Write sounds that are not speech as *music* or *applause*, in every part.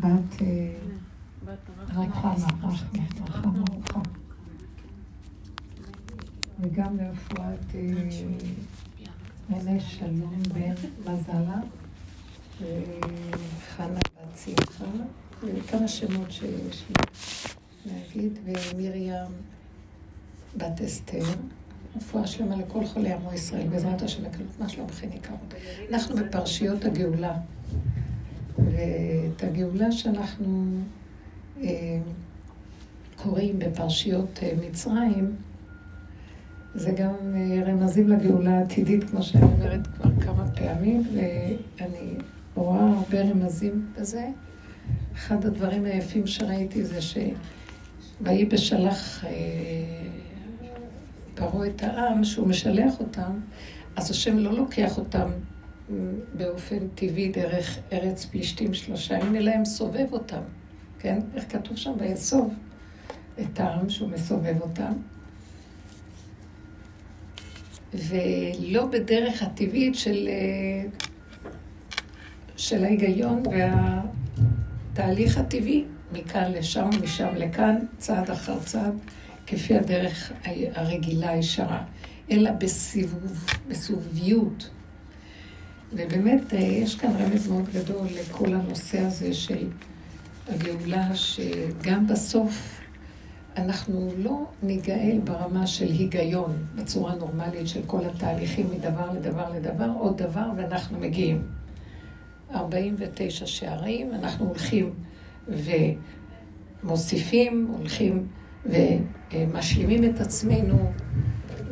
בת רחמה, רחמה רוחה. וגם לרפואת ננה שלום בן מזלה, וחנה בת שמחה, וכמה שמות שיש לי להגיד, ומרים בת אסתר. רפואה שלמה לכל חולי עמו ישראל, בעזרת השם מה שלומכם יקרות. אנחנו בפרשיות הגאולה, ואת הגאולה שאנחנו אה, קוראים בפרשיות אה, מצרים, זה גם אה, רמזים לגאולה העתידית, כמו שאני אומרת כבר כמה פעמים, ואני רואה הרבה רמזים בזה. אחד הדברים היפים שראיתי זה שויהי בשלח פרעה את העם, שהוא משלח אותם, אז השם לא לוקח אותם באופן טבעי דרך ארץ פלישתים שלושה ימים, אלא הם סובב אותם, כן? איך כתוב שם? ויסוב את העם שהוא מסובב אותם. ולא בדרך הטבעית של, אה, של ההיגיון והתהליך הטבעי, מכאן לשם, משם לכאן, צעד אחר צעד, כפי הדרך הרגילה הישרה, אלא בסיבוב, בסובביות. ובאמת אה, יש כאן רמז מאוד גדול לכל הנושא הזה של הגאולה, שגם בסוף אנחנו לא ניגאל ברמה של היגיון, בצורה נורמלית של כל התהליכים מדבר לדבר לדבר, עוד דבר, ואנחנו מגיעים. 49 שערים, אנחנו הולכים ומוסיפים, הולכים ומשלימים את עצמנו,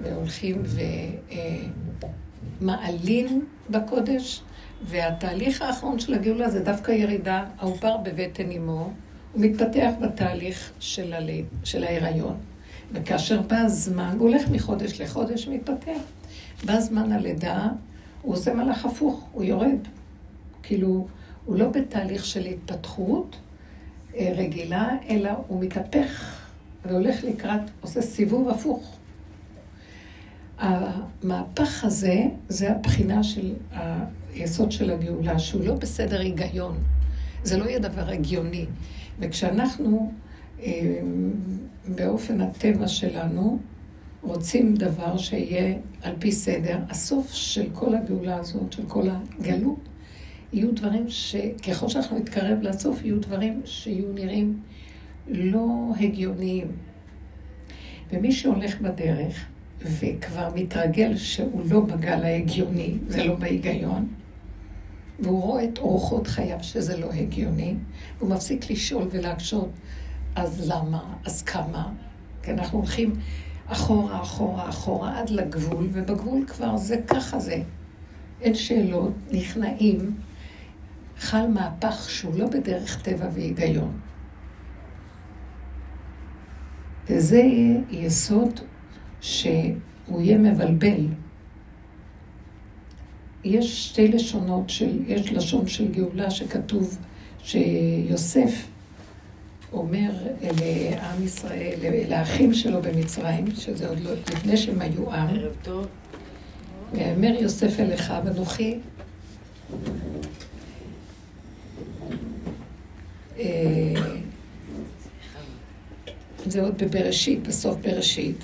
והולכים ומעלים בקודש, והתהליך האחרון של הגאולה זה דווקא ירידה, העובר בבטן אמו. הוא מתפתח בתהליך של, הליד, של ההיריון. וכאשר בא הזמן, הוא הולך מחודש לחודש, מתפתח. בא זמן הלידה, הוא עושה מלאך הפוך, הוא יורד. כאילו, הוא לא בתהליך של התפתחות אה, רגילה, אלא הוא מתהפך והולך לקראת, עושה סיבוב הפוך. המהפך הזה, זה הבחינה של היסוד של הגאולה, שהוא לא בסדר היגיון. זה לא יהיה דבר הגיוני. וכשאנחנו, אה, באופן הטבע שלנו, רוצים דבר שיהיה על פי סדר, הסוף של כל הגאולה הזאת, של כל הגלות, יהיו דברים שככל שאנחנו נתקרב לסוף, יהיו דברים שיהיו נראים לא הגיוניים. ומי שהולך בדרך וכבר מתרגל שהוא לא בגל ההגיוני, זה לא בהיגיון, והוא רואה את אורחות חייו שזה לא הגיוני, הוא מפסיק לשאול ולהקשות, אז למה? אז כמה? כי אנחנו הולכים אחורה, אחורה, אחורה, עד לגבול, ובגבול כבר זה ככה זה. אין שאלות, נכנעים. חל מהפך שהוא לא בדרך טבע והיגיון. וזה יסוד שהוא יהיה מבלבל. יש שתי לשונות של, יש לשון של גאולה שכתוב שיוסף אומר לעם ישראל, לאחים שלו במצרים, שזה עוד לא, לפני שהם היו עם. ערב טוב. ואומר יוסף אליך, ואנוכי אה, זה עוד בבראשית, בסוף בראשית.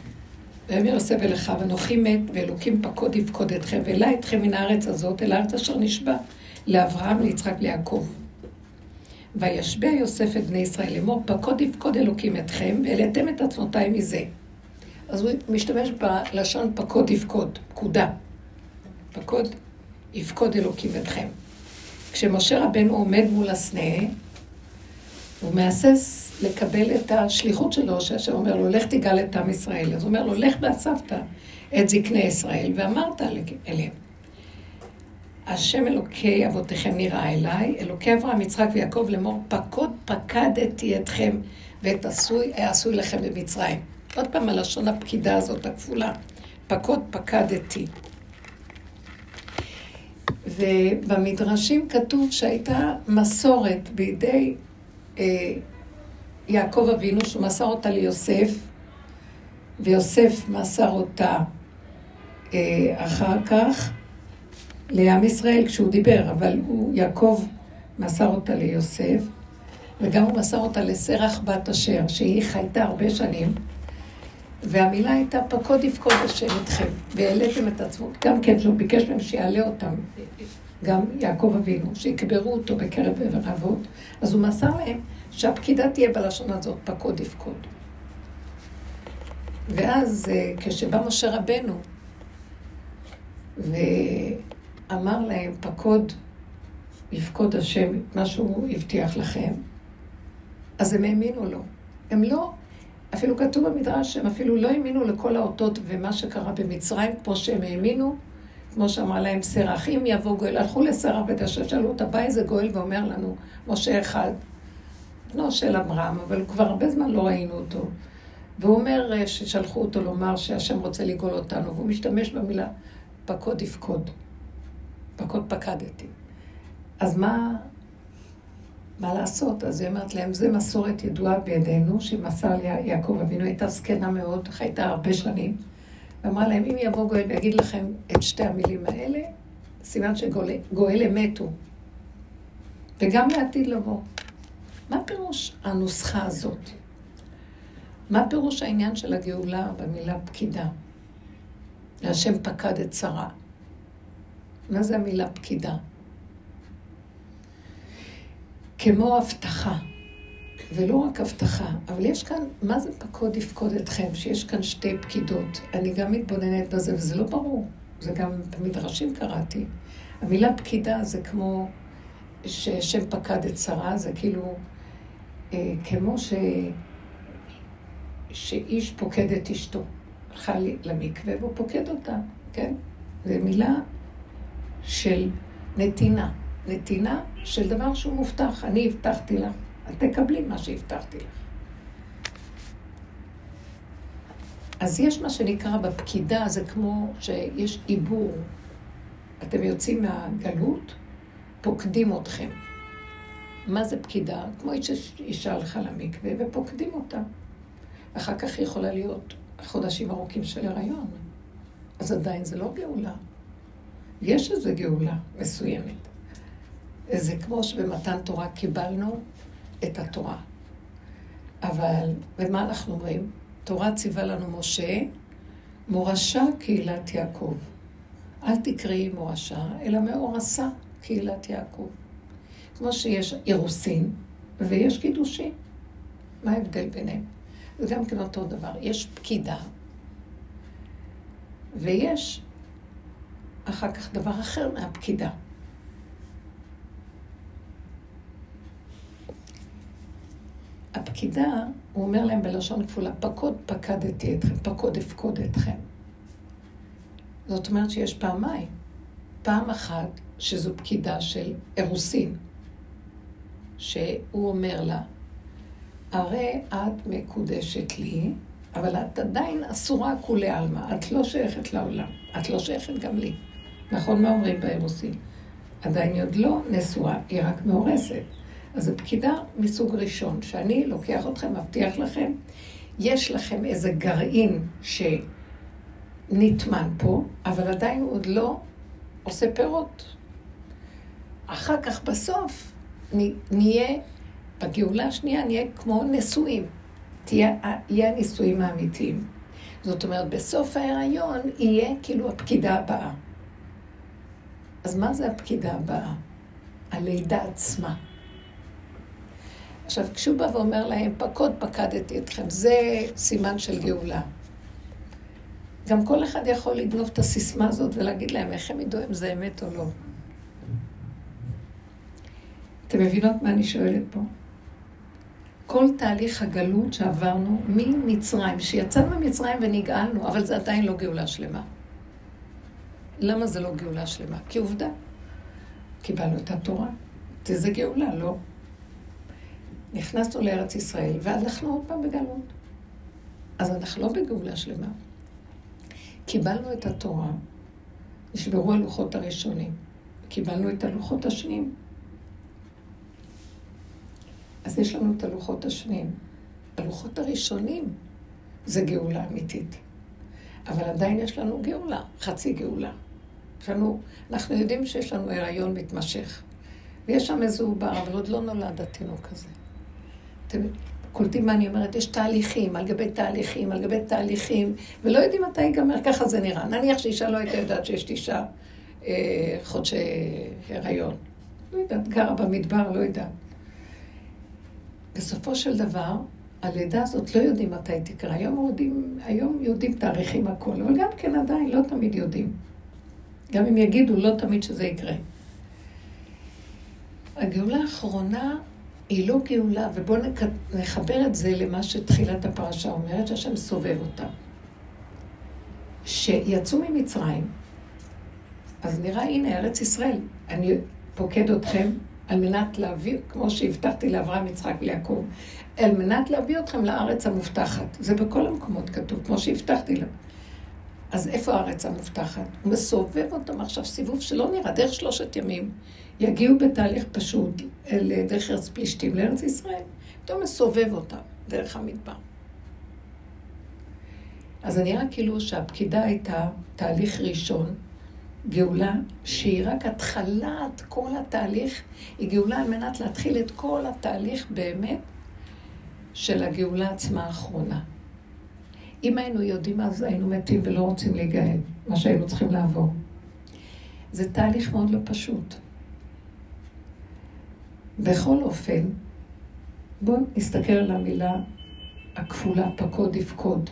ויאמר יוסף אליך, ואנוכי מת, ואלוקים פקוד יפקוד אתכם, ואלה אתכם מן הארץ הזאת, אל הארץ אשר נשבע, לאברהם, ליצחק, ליעקב. וישבע יוסף את בני ישראל לאמור, פקוד יפקוד אלוקים אתכם, והעליתם את עצמותיי מזה. אז הוא משתמש בלשון פקוד יפקוד, פקודה. פקוד יפקוד אלוקים אתכם. כשמשה רבנו עומד מול הסנה, הוא מהסס לקבל את השליחות שלו, שהשם אומר לו, לך תגאל את עם ישראל. אז הוא אומר לו, לך ואספת את זקני ישראל, ואמרת אליהם. השם אלוקי אבותיכם נראה אליי, אלוקי אברהם, יצחק ויעקב לאמור, פקוד פקדתי אתכם ואת עשוי, עשוי לכם במצרים. עוד פעם הלשון הפקידה הזאת הכפולה, פקוד פקדתי. ובמדרשים כתוב שהייתה מסורת בידי יעקב אבינו, שהוא מסר אותה ליוסף, ויוסף מסר אותה אה, אחר כך לעם ישראל כשהוא דיבר, אבל הוא, יעקב מסר אותה ליוסף, וגם הוא מסר אותה לסרח בת אשר, שהיא חייתה הרבה שנים, והמילה הייתה פקוד יפקוד השם אתכם, והעליתם את עצמו, גם כן שהוא ביקש מהם שיעלה אותם, גם יעקב אבינו, שיקברו אותו בקרב עבר אבות, אז הוא מסר להם שהפקידה תהיה בלשון הזאת, פקוד יפקוד. ואז אה, כשבא משה רבנו, ואמר להם, פקוד יפקוד השם, מה שהוא הבטיח לכם, אז הם האמינו לו. הם לא, אפילו כתוב במדרש שהם אפילו לא האמינו לכל האותות ומה שקרה במצרים, כמו שהם האמינו, כמו שאמר להם סרח, אם יבוא גואל, הלכו לסרח בית השם, שאלו אותה, בא איזה גואל ואומר לנו, משה אחד, בנו של אברהם, אבל כבר הרבה זמן לא ראינו אותו. והוא אומר אה, ששלחו אותו לומר שהשם רוצה לגאול אותנו, והוא משתמש במילה פקוד יפקוד. פקוד פקדתי. אז מה, מה לעשות? אז היא אומרת להם, זה מסורת ידועה בידינו, שמסר לי יעקב אבינו, הייתה זקנה מאוד, חייתה הרבה שנים. ואמרה להם, אם יבוא גואל ויגיד לכם את שתי המילים האלה, סימן שגואל אמת הוא. וגם לעתיד לבוא. מה פירוש הנוסחה הזאת? מה פירוש העניין של הגאולה במילה פקידה? להשם פקד את שרה. מה זה המילה פקידה? כמו הבטחה, ולא רק הבטחה, אבל יש כאן, מה זה פקוד יפקוד אתכם? שיש כאן שתי פקידות. אני גם מתבוננת בזה, וזה לא ברור. זה גם במדרשים קראתי. המילה פקידה זה כמו ששם פקד את שרה, זה כאילו, אה, כמו ש... שאיש פוקד את אשתו. הלכה למקווה והוא פוקד אותה, כן? זו מילה של נתינה. נתינה של דבר שהוא מובטח. אני הבטחתי לך, את תקבלי מה שהבטחתי לך. אז יש מה שנקרא בפקידה, זה כמו שיש עיבור. אתם יוצאים מהגלות, פוקדים אתכם. מה זה פקידה? כמו אישה הלכה למקווה ופוקדים אותה. אחר כך היא יכולה להיות חודשים ארוכים של הריון. אז עדיין זה לא גאולה. יש איזו גאולה מסוימת. זה כמו שבמתן תורה קיבלנו את התורה. אבל, ומה אנחנו אומרים? תורה ציווה לנו משה, מורשה קהילת יעקב. אל תקראי מורשה, אלא מאורסה קהילת יעקב. כמו שיש אירוסין ויש קידושין. מה ההבדל ביניהם? זה גם כן אותו דבר. יש פקידה, ויש אחר כך דבר אחר מהפקידה. הפקידה, הוא אומר להם בלשון כפולה, פקוד פקדתי אתכם, פקוד אפקוד אתכם. זאת אומרת שיש פעמיים. פעם אחת, שזו פקידה של אירוסין, שהוא אומר לה, הרי את מקודשת לי, אבל את עדיין אסורה כולי עלמא, את לא שייכת לעולם, את לא שייכת גם לי. נכון מה אומרים באירוסין? עדיין היא עוד לא נשואה, היא רק מאורסת. אז זו פקידה מסוג ראשון, שאני לוקח אתכם, מבטיח לכם, יש לכם איזה גרעין שנטמן פה, אבל עדיין עוד לא עושה פירות. אחר כך בסוף נהיה בגאולה השנייה נהיה כמו נשואים. תהיה, הנישואים האמיתיים. זאת אומרת, בסוף ההיריון יהיה כאילו הפקידה הבאה. אז מה זה הפקידה הבאה? הלידה עצמה. עכשיו, כשהוא בא ואומר להם, פקוד פקדתי אתכם, זה סימן של גאולה. גם כל אחד יכול לגנוב את הסיסמה הזאת ולהגיד להם איך הם ידעו אם זה אמת או לא. אתם מבינות מה אני שואלת פה? כל תהליך הגלות שעברנו ממצרים, שיצאנו ממצרים ונגאלנו, אבל זה עדיין לא גאולה שלמה. למה זה לא גאולה שלמה? כי עובדה, קיבלנו את התורה. זה גאולה, לא? נכנסנו לארץ ישראל, והלכנו עוד פעם בגלות. אז אנחנו לא בגאולה שלמה. קיבלנו את התורה, נשברו הלוחות הראשונים, קיבלנו את הלוחות השניים. אז יש לנו את הלוחות השניים. הלוחות הראשונים זה גאולה אמיתית. אבל עדיין יש לנו גאולה, חצי גאולה. יש לנו, אנחנו יודעים שיש לנו הריון מתמשך. ויש שם איזה עובר, אבל עוד לא נולד התינוק הזה. אתם קולטים מה אני אומרת? יש תהליכים על גבי תהליכים על גבי תהליכים, ולא יודעים מתי ייגמר, ככה זה נראה. נניח שאישה לא הייתה יודעת שיש אישה אה, חודשי הריון. לא יודעת, גרה במדבר, לא יודעת. בסופו של דבר, הלידה הזאת לא יודעים מתי תקרה. היום יודעים, היום יודעים תאריכים הכל, אבל גם כן עדיין לא תמיד יודעים. גם אם יגידו, לא תמיד שזה יקרה. הגאולה האחרונה היא לא גאולה, ובואו נחבר את זה למה שתחילת הפרשה אומרת, שהשם סובב אותה. שיצאו ממצרים, אז נראה, הנה, ארץ ישראל, אני פוקד אתכם על מנת להביא, כמו שהבטחתי לאברהם, יצחק ויעקב, על מנת להביא אתכם לארץ המובטחת. זה בכל המקומות כתוב, כמו שהבטחתי להם. אז איפה הארץ המובטחת? הוא מסובב אותם עכשיו סיבוב שלא נראה, דרך שלושת ימים. יגיעו בתהליך פשוט אל דרך ארץ פלישתים לארץ ישראל. פתאום מסובב אותם דרך המדבר. אז זה נראה כאילו שהפקידה הייתה תהליך ראשון, גאולה שהיא רק התחלת כל התהליך, היא גאולה על מנת להתחיל את כל התהליך באמת של הגאולה עצמה האחרונה. אם היינו יודעים אז היינו מתים ולא רוצים להיגאל, מה שהיינו צריכים לעבור. זה תהליך מאוד לא פשוט. בכל אופן, בואו נסתכל על המילה הכפולה, פקוד יפקוד.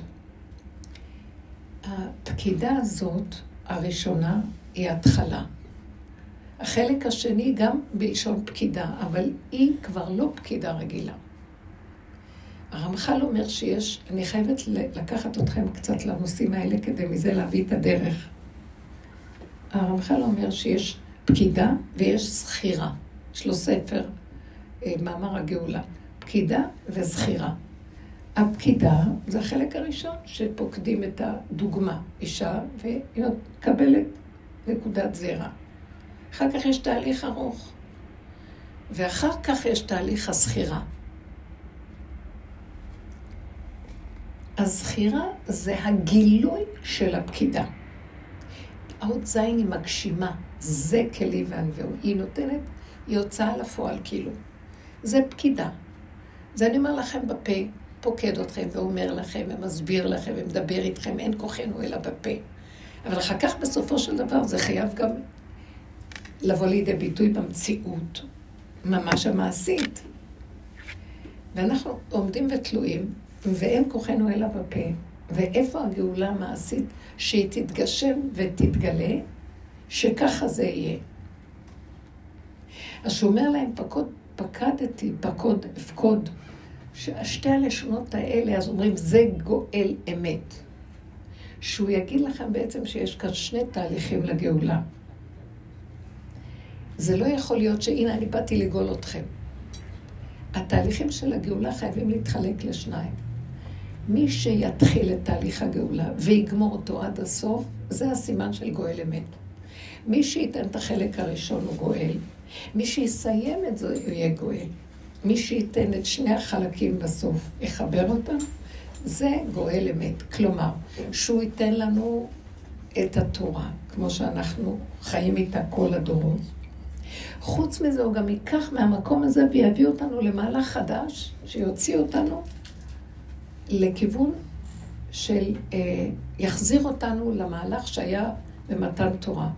הפקידה הזאת, הראשונה, היא התחלה. החלק השני גם בלשון פקידה, אבל היא כבר לא פקידה רגילה. הרמח"ל אומר שיש, אני חייבת לקחת אתכם קצת לנושאים האלה כדי מזה להביא את הדרך. הרמח"ל אומר שיש פקידה ויש זכירה. יש לו ספר, אה, מאמר הגאולה. פקידה וזכירה. הפקידה זה החלק הראשון שפוקדים את הדוגמה, אישה, והיא מקבלת נקודת זרע. אחר כך יש תהליך ארוך, ואחר כך יש תהליך הזכירה. הזכירה זה הגילוי של הפקידה. האות זין היא מגשימה, זה כלי וענווהו. היא נותנת, היא הוצאה לפועל כאילו. זה פקידה. זה אני אומר לכם בפה, פוקד אתכם ואומר לכם ומסביר לכם ומדבר איתכם, אין כוחנו אלא בפה. אבל אחר כך בסופו של דבר זה חייב גם לבוא לידי ביטוי במציאות, ממש המעשית. ואנחנו עומדים ותלויים, ואין כוחנו אלא בפה. ואיפה הגאולה המעשית שהיא תתגשם ותתגלה, שככה זה יהיה. אז שהוא אומר להם, פקוד, פקדתי, פקוד, אפקוד. ששתי הלשונות האלה, אז אומרים, זה גואל אמת. שהוא יגיד לכם בעצם שיש כאן שני תהליכים לגאולה. זה לא יכול להיות שהנה אני באתי לגאול אתכם. התהליכים של הגאולה חייבים להתחלק לשניים. מי שיתחיל את תהליך הגאולה ויגמור אותו עד הסוף, זה הסימן של גואל אמת. מי שייתן את החלק הראשון הוא גואל, מי שיסיים את זה הוא יהיה גואל. מי שייתן את שני החלקים בסוף, יחבר אותם, זה גואל אמת. כלומר, שהוא ייתן לנו את התורה, כמו שאנחנו חיים איתה כל הדורות. חוץ מזה, הוא גם ייקח מהמקום הזה ויביא אותנו למהלך חדש, שיוציא אותנו לכיוון של, אה, יחזיר אותנו למהלך שהיה במתן תורה.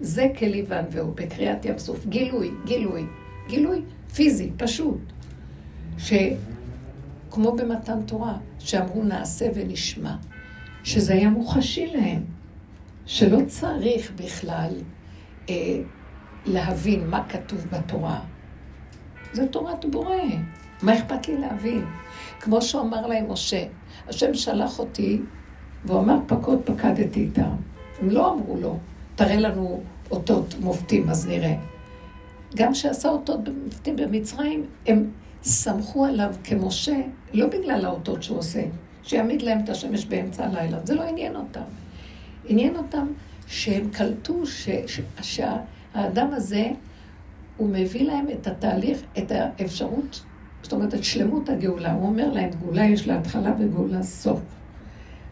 זה כלי וענווהו, בקריאת ים סוף. גילוי, גילוי, גילוי פיזי, פשוט. שכמו במתן תורה, שאמרו נעשה ונשמע, שזה היה מוחשי להם, שלא צריך בכלל אה, להבין מה כתוב בתורה. זה תורת בורא. מה אכפת לי להבין? כמו שאמר להם משה, השם שלח אותי, והוא אמר פקוד פקדתי איתם. הם לא אמרו לו, תראה לנו אותות מופתים, אז נראה. גם שעשה אותות מופתים במצרים, הם סמכו עליו כמשה, לא בגלל האותות שהוא עושה, שיעמיד להם את השמש באמצע הלילה, זה לא עניין אותם. עניין אותם שהם קלטו ש, ש, שהאדם הזה, הוא מביא להם את התהליך, את האפשרות, זאת אומרת, את שלמות הגאולה. הוא אומר להם, גאולה יש לה התחלה וגאולה סוף.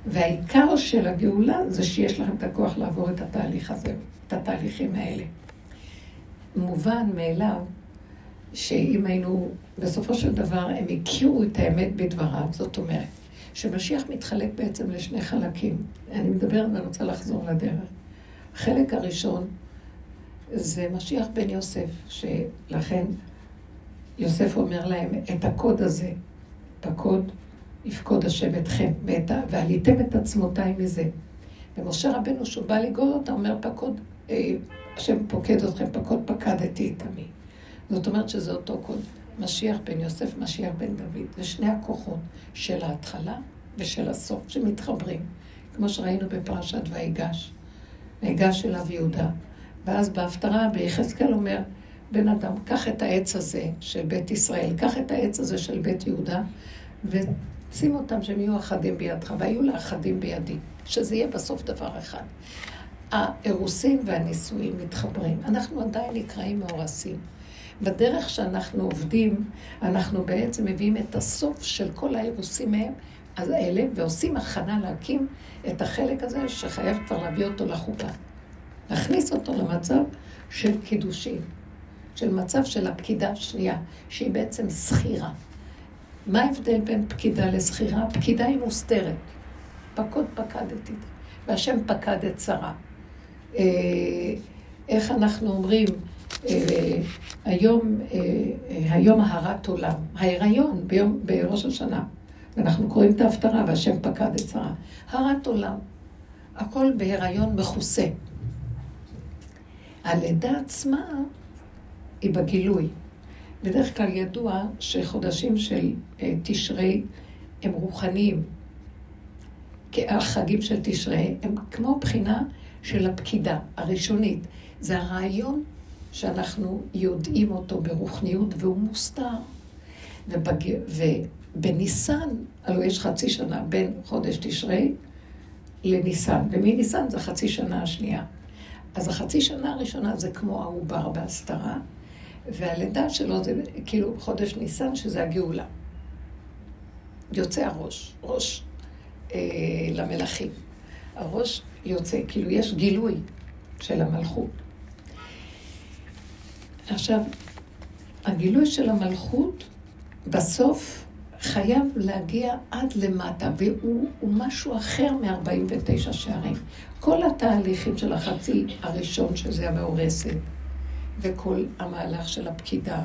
והעיקר של הגאולה זה שיש לכם את הכוח לעבור את התהליך הזה, את התהליכים האלה. מובן מאליו שאם היינו, בסופו של דבר, הם הכירו את האמת בדבריו, זאת אומרת, שמשיח מתחלק בעצם לשני חלקים. אני מדברת ואני רוצה לחזור לדרך. החלק הראשון זה משיח בן יוסף, שלכן יוסף אומר להם, את הקוד הזה, את הקוד יפקוד השם אתכם, ועליתם את עצמותיי מזה. ומשה רבנו, שהוא בא לגאול אותה, אומר, פקוד, אה, השם פוקד אתכם, פקוד פקדתי את עמי. זאת אומרת שזה אותו קוד. משיח בן יוסף, משיח בן דוד. זה שני הכוחות של ההתחלה ושל הסוף שמתחברים. כמו שראינו בפרשת ויגש. ויגש אליו יהודה. ואז בהפטרה, ביחזקאל אומר, בן אדם, קח את העץ הזה של בית ישראל, קח את העץ הזה של בית יהודה, ושים אותם שהם יהיו אחדים בידך, והיו לה אחדים בידי, שזה יהיה בסוף דבר אחד. האירוסין והנישואים מתחברים. אנחנו עדיין נקראים מאורסים. בדרך שאנחנו עובדים, אנחנו בעצם מביאים את הסוף של כל האירוסים מהם, האלה, ועושים הכנה להקים את החלק הזה שחייב כבר להביא אותו לחופה. להכניס אותו למצב של קידושין, של מצב של הפקידה השנייה, שהיא בעצם שכירה. מה ההבדל בין פקידה לשכירה? פקידה היא מוסתרת. פקוד פקדתי, והשם פקד את שרה. אה, איך אנחנו אומרים, אה, היום, אה, היום הרת עולם, ההיריון ביום, בראש השנה, ואנחנו קוראים את ההפטרה, והשם פקד את שרה. הרת עולם, הכל בהיריון מכוסה. הלידה עצמה היא בגילוי. בדרך כלל ידוע שחודשים של תשרי הם רוחניים. החגים של תשרי הם כמו בחינה של הפקידה הראשונית. זה הרעיון שאנחנו יודעים אותו ברוחניות והוא מוסתר. ובג... ובניסן, הלוא יש חצי שנה בין חודש תשרי לניסן, ומניסן זה חצי שנה השנייה. אז החצי שנה הראשונה זה כמו העובר בהסתרה, והלידה שלו זה כאילו חודש ניסן, שזה הגאולה. יוצא הראש, ראש אה, למלכים. הראש יוצא, כאילו יש גילוי של המלכות. עכשיו, הגילוי של המלכות בסוף חייב להגיע עד למטה, והוא משהו אחר מ-49 שערים. כל התהליכים של החצי הראשון, שזה המאורסת, וכל המהלך של הפקידה,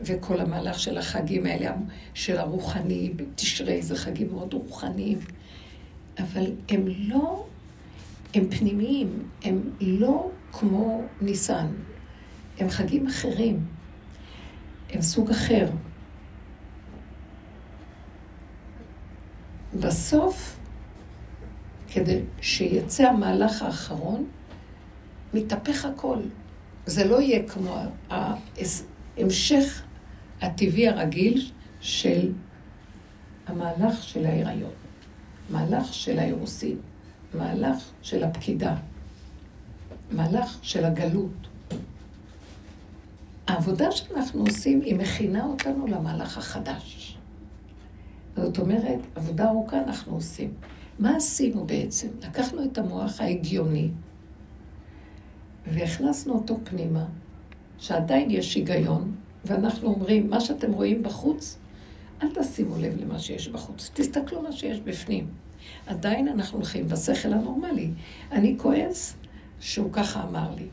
וכל המהלך של החגים האלה, של הרוחני, תשרי זה חגים מאוד רוחניים, אבל הם לא הם פנימיים, הם לא כמו ניסן, הם חגים אחרים, הם סוג אחר. בסוף, כדי שיצא המהלך האחרון, מתהפך הכל. זה לא יהיה כמו ההמשך הטבעי הרגיל של המהלך של ההיריון, מהלך של האירוסין. מהלך של הפקידה, מהלך של הגלות. העבודה שאנחנו עושים, היא מכינה אותנו למהלך החדש. זאת אומרת, עבודה ארוכה אנחנו עושים. מה עשינו בעצם? לקחנו את המוח ההגיוני והכנסנו אותו פנימה, שעדיין יש היגיון, ואנחנו אומרים, מה שאתם רואים בחוץ, אל תשימו לב למה שיש בחוץ, תסתכלו מה שיש בפנים. עדיין אנחנו הולכים בשכל הנורמלי. אני כועס שהוא ככה אמר לי.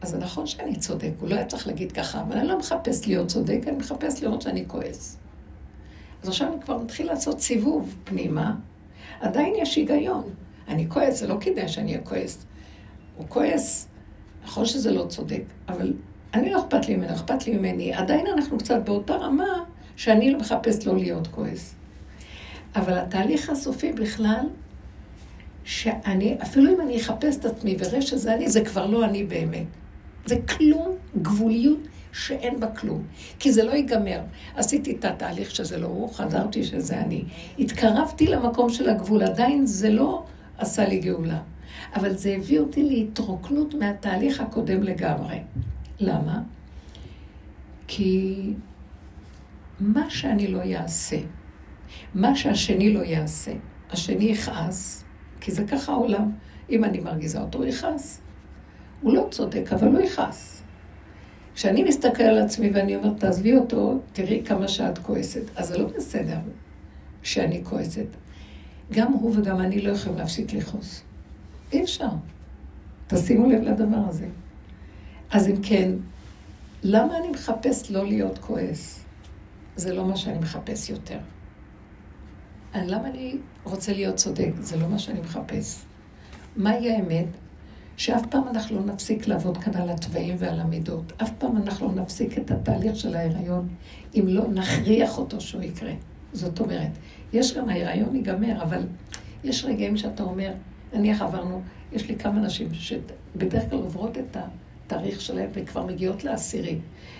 אז זה נכון שאני צודק, הוא לא היה צריך להגיד ככה, אבל אני לא מחפש להיות צודק, אני מחפש לראות שאני כועס. אז עכשיו אני כבר מתחיל לעשות סיבוב פנימה, עדיין יש היגיון. אני כועס, זה לא כדאי שאני אהיה כועס. הוא כועס, נכון שזה לא צודק, אבל אני לא אכפת לי ממנו, אכפת לי ממני. עדיין אנחנו קצת באותה רמה שאני לא מחפש לא להיות כועס. אבל התהליך הסופי בכלל, שאני, אפילו אם אני אחפש את עצמי ואראה שזה אני, זה כבר לא אני באמת. זה כלום, גבוליות שאין בה כלום. כי זה לא ייגמר. עשיתי את התהליך שזה לא הוא, חזרתי שזה אני. התקרבתי למקום של הגבול, עדיין זה לא עשה לי גאולה. אבל זה הביא אותי להתרוקנות מהתהליך הקודם לגמרי. למה? כי מה שאני לא אעשה, מה שהשני לא יעשה, השני יכעס, כי זה ככה העולם. אם אני מרגיזה אותו, הוא יכעס. הוא לא צודק, אבל הוא יכעס. כשאני מסתכל על עצמי ואני אומרת, תעזבי אותו, תראי כמה שאת כועסת. אז זה לא בסדר שאני כועסת. גם הוא וגם אני לא יכולים להפסיק לכעוס. אי אפשר. תשימו לב לדבר הזה. אז אם כן, למה אני מחפש לא להיות כועס? זה לא מה שאני מחפש יותר. למה אני רוצה להיות צודק? זה לא מה שאני מחפש. מהי האמת? שאף פעם אנחנו לא נפסיק לעבוד כאן על התוואים ועל המידות. אף פעם אנחנו לא נפסיק את התהליך של ההיריון, אם לא נכריח אותו שהוא יקרה. זאת אומרת, יש גם ההיריון ייגמר, אבל יש רגעים שאתה אומר, נניח עברנו, יש לי כמה נשים שבדרך כלל עוברות את התאריך שלהם וכבר מגיעות לעשירי,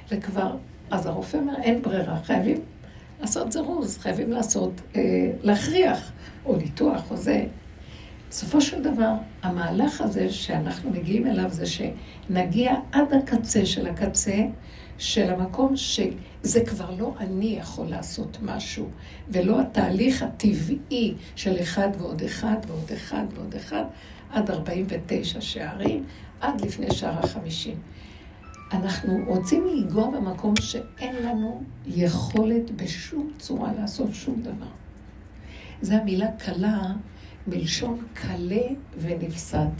וכבר, אז הרופא אומר, אין ברירה, חייבים לעשות זירוז, חייבים לעשות, אה, להכריח, או ניתוח, או זה. בסופו של דבר, המהלך הזה שאנחנו מגיעים אליו זה שנגיע עד הקצה של הקצה של המקום שזה כבר לא אני יכול לעשות משהו, ולא התהליך הטבעי של אחד ועוד אחד ועוד אחד ועוד אחד, עד 49 שערים, עד לפני שער החמישים. אנחנו רוצים לנגוע במקום שאין לנו יכולת בשום צורה לעשות שום דבר. זו המילה קלה מלשון קלה ונפסד.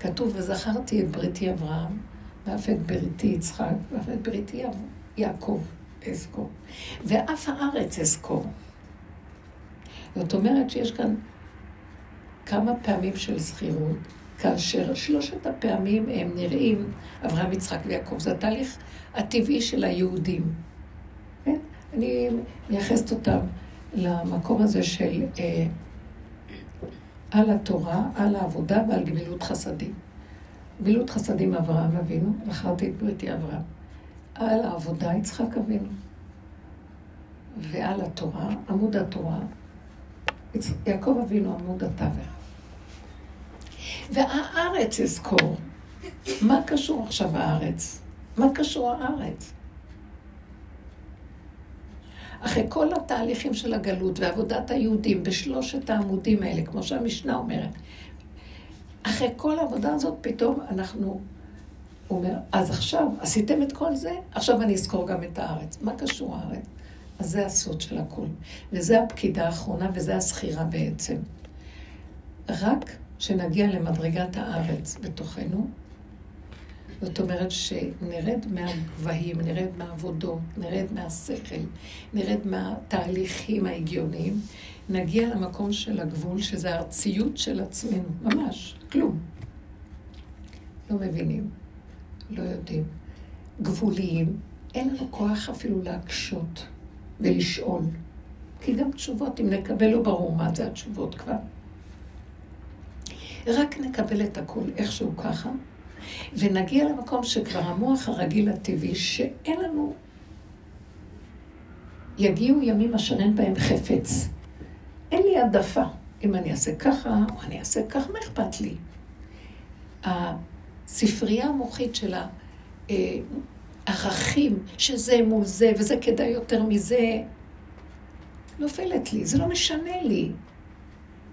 כתוב, וזכרתי את בריתי אברהם, ואף את בריתי יצחק, ואף את בריתי יעקב אזכור. ואף הארץ אזכור. זאת אומרת שיש כאן כמה פעמים של זכירות, כאשר שלושת הפעמים הם נראים אברהם, יצחק ויעקב. זה התהליך הטבעי של היהודים. כן? אני מייחסת אותם למקום הזה של אה, על התורה, על העבודה ועל גמילות חסדים. גמילות חסדים אברהם אבינו, בחרתי את בריתי אברהם. על העבודה יצחק אבינו. ועל התורה, עמוד התורה, יעקב אבינו עמוד התווך. והארץ אזכור. מה קשור עכשיו הארץ? מה קשור הארץ? אחרי כל התהליכים של הגלות ועבודת היהודים בשלושת העמודים האלה, כמו שהמשנה אומרת, אחרי כל העבודה הזאת, פתאום אנחנו, הוא אומר, אז עכשיו עשיתם את כל זה, עכשיו אני אזכור גם את הארץ. מה קשור הארץ? אז זה הסוד של הכול. וזה הפקידה האחרונה, וזה הזכירה בעצם. רק שנגיע למדרגת הארץ בתוכנו, זאת אומרת שנרד מהגבהים, נרד מהעבודות, נרד מהשכל, נרד מהתהליכים ההגיוניים, נגיע למקום של הגבול, שזה הארציות של עצמנו, ממש, כלום. לא מבינים, לא יודעים. גבוליים, אין לנו כוח אפילו להקשות ולשאול. כי גם תשובות, אם נקבל, לא ברור מה זה התשובות כבר. רק נקבל את הכול איכשהו ככה, ונגיע למקום שכבר המוח הרגיל הטבעי, שאין לנו, יגיעו ימים אשר אין בהם חפץ. אין לי העדפה. אם אני אעשה ככה, או אני אעשה ככה, מה אכפת לי? הספרייה המוחית של הערכים, שזה מול זה, וזה כדאי יותר מזה, נופלת לי, זה לא משנה לי.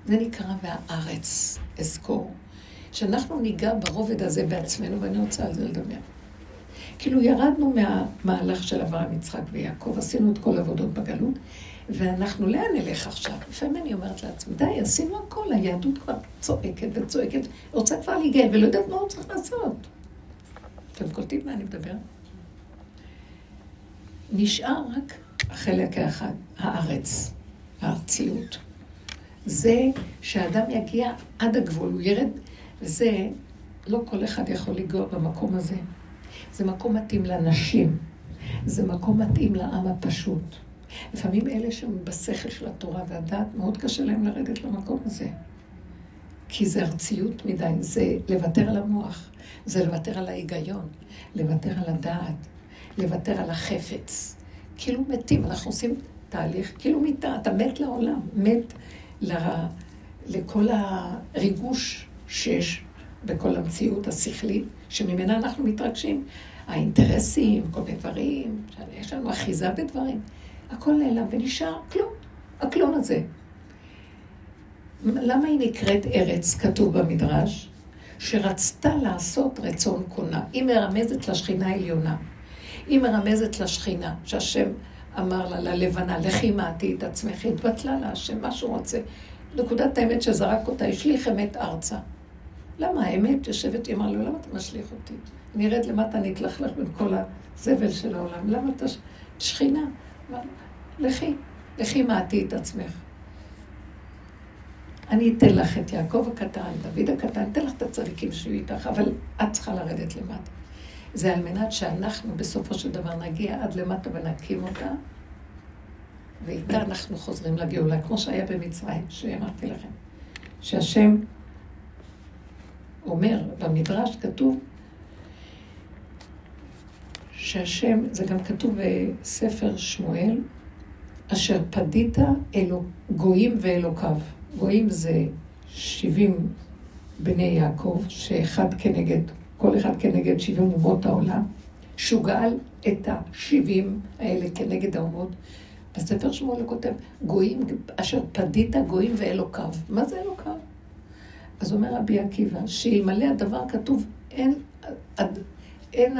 זה נקרא והארץ אזכור. שאנחנו ניגע ברובד הזה בעצמנו, ואני רוצה על זה לדבר. כאילו ירדנו מהמהלך של אברהם, יצחק ויעקב, עשינו את כל העבודות בגלות, ואנחנו לאן נלך עכשיו? לפעמים אני אומרת לעצמי, די, עשינו הכל, היהדות כבר צועקת וצועקת, רוצה כבר להיגל, ולא יודעת מה הוא צריך לעשות. אתם קולטים מה אני מדבר? נשאר רק החלק האחד, הארץ, הארציות. זה שהאדם יגיע עד הגבול, הוא ירד וזה, לא כל אחד יכול לגוע במקום הזה. זה מקום מתאים לנשים, זה מקום מתאים לעם הפשוט. לפעמים אלה שהם בשכל של התורה והדת, מאוד קשה להם לרדת למקום הזה. כי זה ארציות מדי, זה לוותר על המוח, זה לוותר על ההיגיון, לוותר על הדעת, לוותר על החפץ. כאילו מתים, אנחנו עושים תהליך, כאילו מיטה, אתה מת לעולם, מת ל... לכל הריגוש שיש בכל המציאות השכלית, שממנה אנחנו מתרגשים. האינטרסים, כל מיני דברים, יש לנו אחיזה בדברים, הכל נעלם ונשאר כלום, הכלום הזה. למה היא נקראת ארץ, כתוב במדרש? שרצתה לעשות רצון קונה. היא מרמזת לשכינה העליונה. היא מרמזת לשכינה, שהשם אמר לה, ללבנה, לכי מעטי את עצמך, התבטלה לה השם, מה שהוא רוצה. נקודת האמת שזרק אותה, השליך אמת ארצה. למה האמת יושבת, היא אמרה לו, למה אתה משליך אותי? אני ארד למטה, אני אתלכלך בין כל הזבל של העולם. למה אתה שכינה? לכי, לכי מעטי את עצמך. אני אתן לך את יעקב הקטן, דוד הקטן, אתן לך את הצדיקים שיהיו איתך, אבל את צריכה לרדת למטה. זה על מנת שאנחנו בסופו של דבר נגיע עד למטה ונקים אותה, ואיתה אנחנו חוזרים לגאולה, כמו שהיה במצרים, שאמרתי לכם. שהשם אומר, במדרש כתוב, שהשם, זה גם כתוב בספר שמואל, אשר פדית אלו, גויים ואלוקיו. גויים זה שבעים בני יעקב, שאחד כנגד, כל אחד כנגד שבעים אומות העולם, שהוא גאל את השבעים האלה כנגד האומות. בספר שמואל הוא כותב, גויים, אשר פדית גויים ואלוקיו. מה זה אלוקיו? אז אומר רבי עקיבא, שאלמלא הדבר כתוב, אין, אין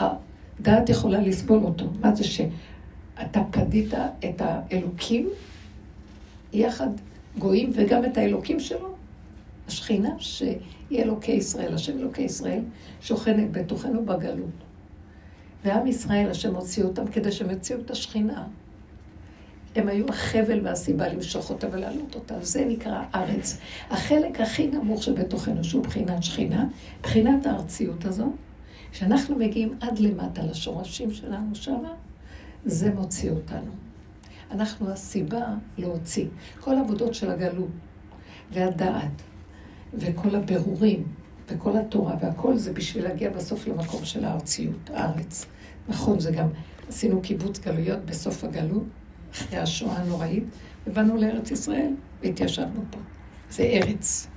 הדעת יכולה לסבול אותו. מה זה שאתה פדית את האלוקים יחד גויים וגם את האלוקים שלו? השכינה שהיא אלוקי ישראל, השם אלוקי ישראל, שוכנת בתוכנו בגלות. ועם ישראל, השם הוציא אותם כדי שהם יוציאו את השכינה. הם היו החבל והסיבה למשוך אותה ולהעלות אותה. זה נקרא ארץ. החלק הכי נמוך שבתוכנו, שהוא בחינת שכינה, בחינת הארציות הזו, כשאנחנו מגיעים עד למטה לשורשים שלנו שמה, זה מוציא אותנו. אנחנו הסיבה להוציא. כל העבודות של הגלות והדעת וכל הבירורים וכל התורה והכל זה בשביל להגיע בסוף למקום של הארציות, הארץ. נכון, זה גם, עשינו קיבוץ גלויות בסוף הגלות, אחרי השואה הנוראית, ובאנו לארץ ישראל והתיישבנו פה. זה ארץ.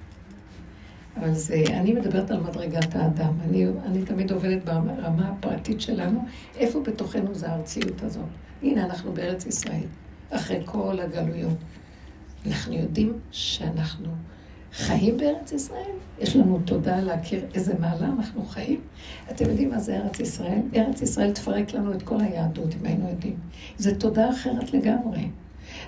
אבל זה, אני מדברת על מדרגת האדם. אני, אני תמיד עובדת ברמה הפרטית שלנו, איפה בתוכנו זה הארציות הזאת. הנה, אנחנו בארץ ישראל, אחרי כל הגלויות. אנחנו יודעים שאנחנו חיים בארץ ישראל, יש לנו תודה להכיר איזה מעלה אנחנו חיים. אתם יודעים מה זה ארץ ישראל? ארץ ישראל תפרק לנו את כל היהדות, אם היינו יודעים. זו תודה אחרת לגמרי.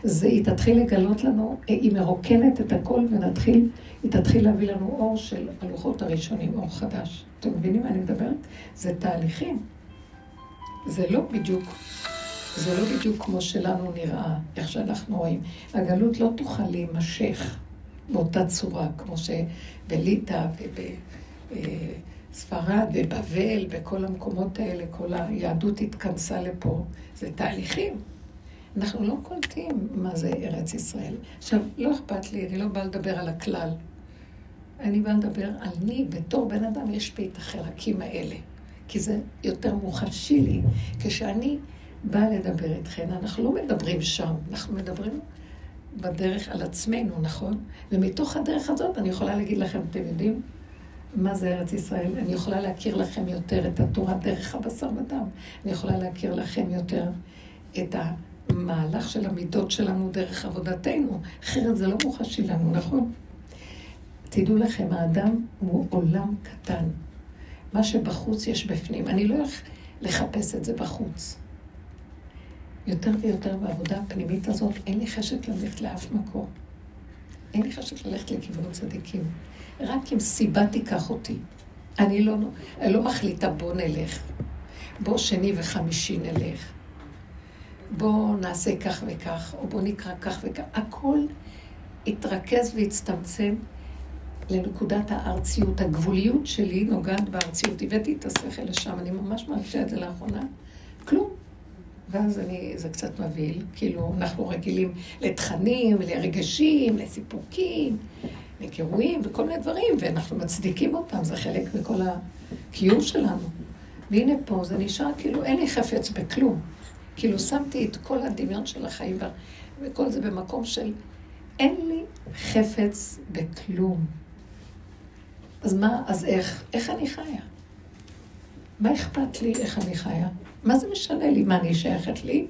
זה, היא תתחיל לגלות לנו, היא מרוקנת את הכל ונתחיל, היא תתחיל להביא לנו אור של הלוחות הראשונים, אור חדש. אתם מבינים מה אני מדברת? זה תהליכים. זה לא בדיוק, זה לא בדיוק כמו שלנו נראה, איך שאנחנו רואים. הגלות לא תוכל להימשך. באותה צורה, כמו שבליטא ובספרד ובבל, בכל המקומות האלה, כל היהדות התכנסה לפה. זה תהליכים. אנחנו לא קולטים מה זה ארץ ישראל. עכשיו, לא אכפת לי, אני לא באה לדבר על הכלל. אני באה לדבר על מי, בתור בן אדם, יש בי את החלקים האלה. כי זה יותר מוחשי לי. כשאני באה לדבר איתכן, אנחנו לא מדברים שם, אנחנו מדברים בדרך על עצמנו, נכון? ומתוך הדרך הזאת אני יכולה להגיד לכם, אתם יודעים מה זה ארץ ישראל? אני יכולה להכיר לכם יותר את התורה דרך הבשר ודם. אני יכולה להכיר לכם יותר את המהלך של המידות שלנו דרך עבודתנו. אחרת זה לא מוחשי לנו, נכון? תדעו לכם, האדם הוא עולם קטן. מה שבחוץ יש בפנים. אני לא הולך לחפש את זה בחוץ. יותר ויותר בעבודה הפנימית הזאת, אין לי חשק ללכת לאף מקום. אין לי חשק ללכת לכיוון צדיקים. רק אם סיבה תיקח אותי. אני לא, אני לא מחליטה, בוא נלך. בוא שני וחמישי נלך. בוא נעשה כך וכך, או בוא נקרא כך וכך. הכל התרכז והצטמצם לנקודת הארציות. הגבוליות שלי נוגעת בארציות. הבאתי את השכל לשם, אני ממש מרגישה את זה לאחרונה. כלום. ואז אני, זה קצת מבהיל, כאילו, אנחנו רגילים לתכנים, לרגשים, לסיפוקים, לגירויים וכל מיני דברים, ואנחנו מצדיקים אותם, זה חלק מכל הקיום שלנו. והנה פה זה נשאר כאילו, אין לי חפץ בכלום. כאילו, שמתי את כל הדמיון של החיים וכל זה במקום של אין לי חפץ בכלום. אז מה, אז איך? איך אני חיה? מה אכפת לי איך אני חיה? מה זה משנה לי? מה, אני שייכת לי?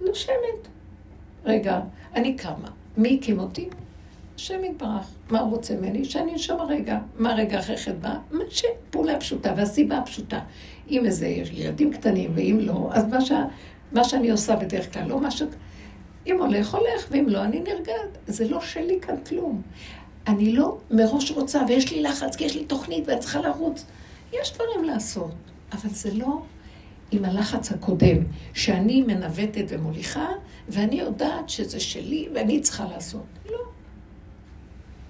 נושמת. רגע, אני קמה. מי הקים אותי? השם יתברך. מה הוא רוצה ממני? שאני אנשום הרגע. מה רגע אחרי חדווה? מה שפעולה פשוטה, והסיבה הפשוטה. אם איזה ילדים קטנים, ואם לא, אז מה, ש... מה שאני עושה בדרך כלל, לא משהו... אם הולך, הולך, ואם לא, אני נרגעת. זה לא שלי כאן כלום. אני לא מראש רוצה, ויש לי לחץ, כי יש לי תוכנית ואני צריכה לרוץ. יש דברים לעשות, אבל זה לא עם הלחץ הקודם, שאני מנווטת ומוליכה, ואני יודעת שזה שלי ואני צריכה לעשות. לא.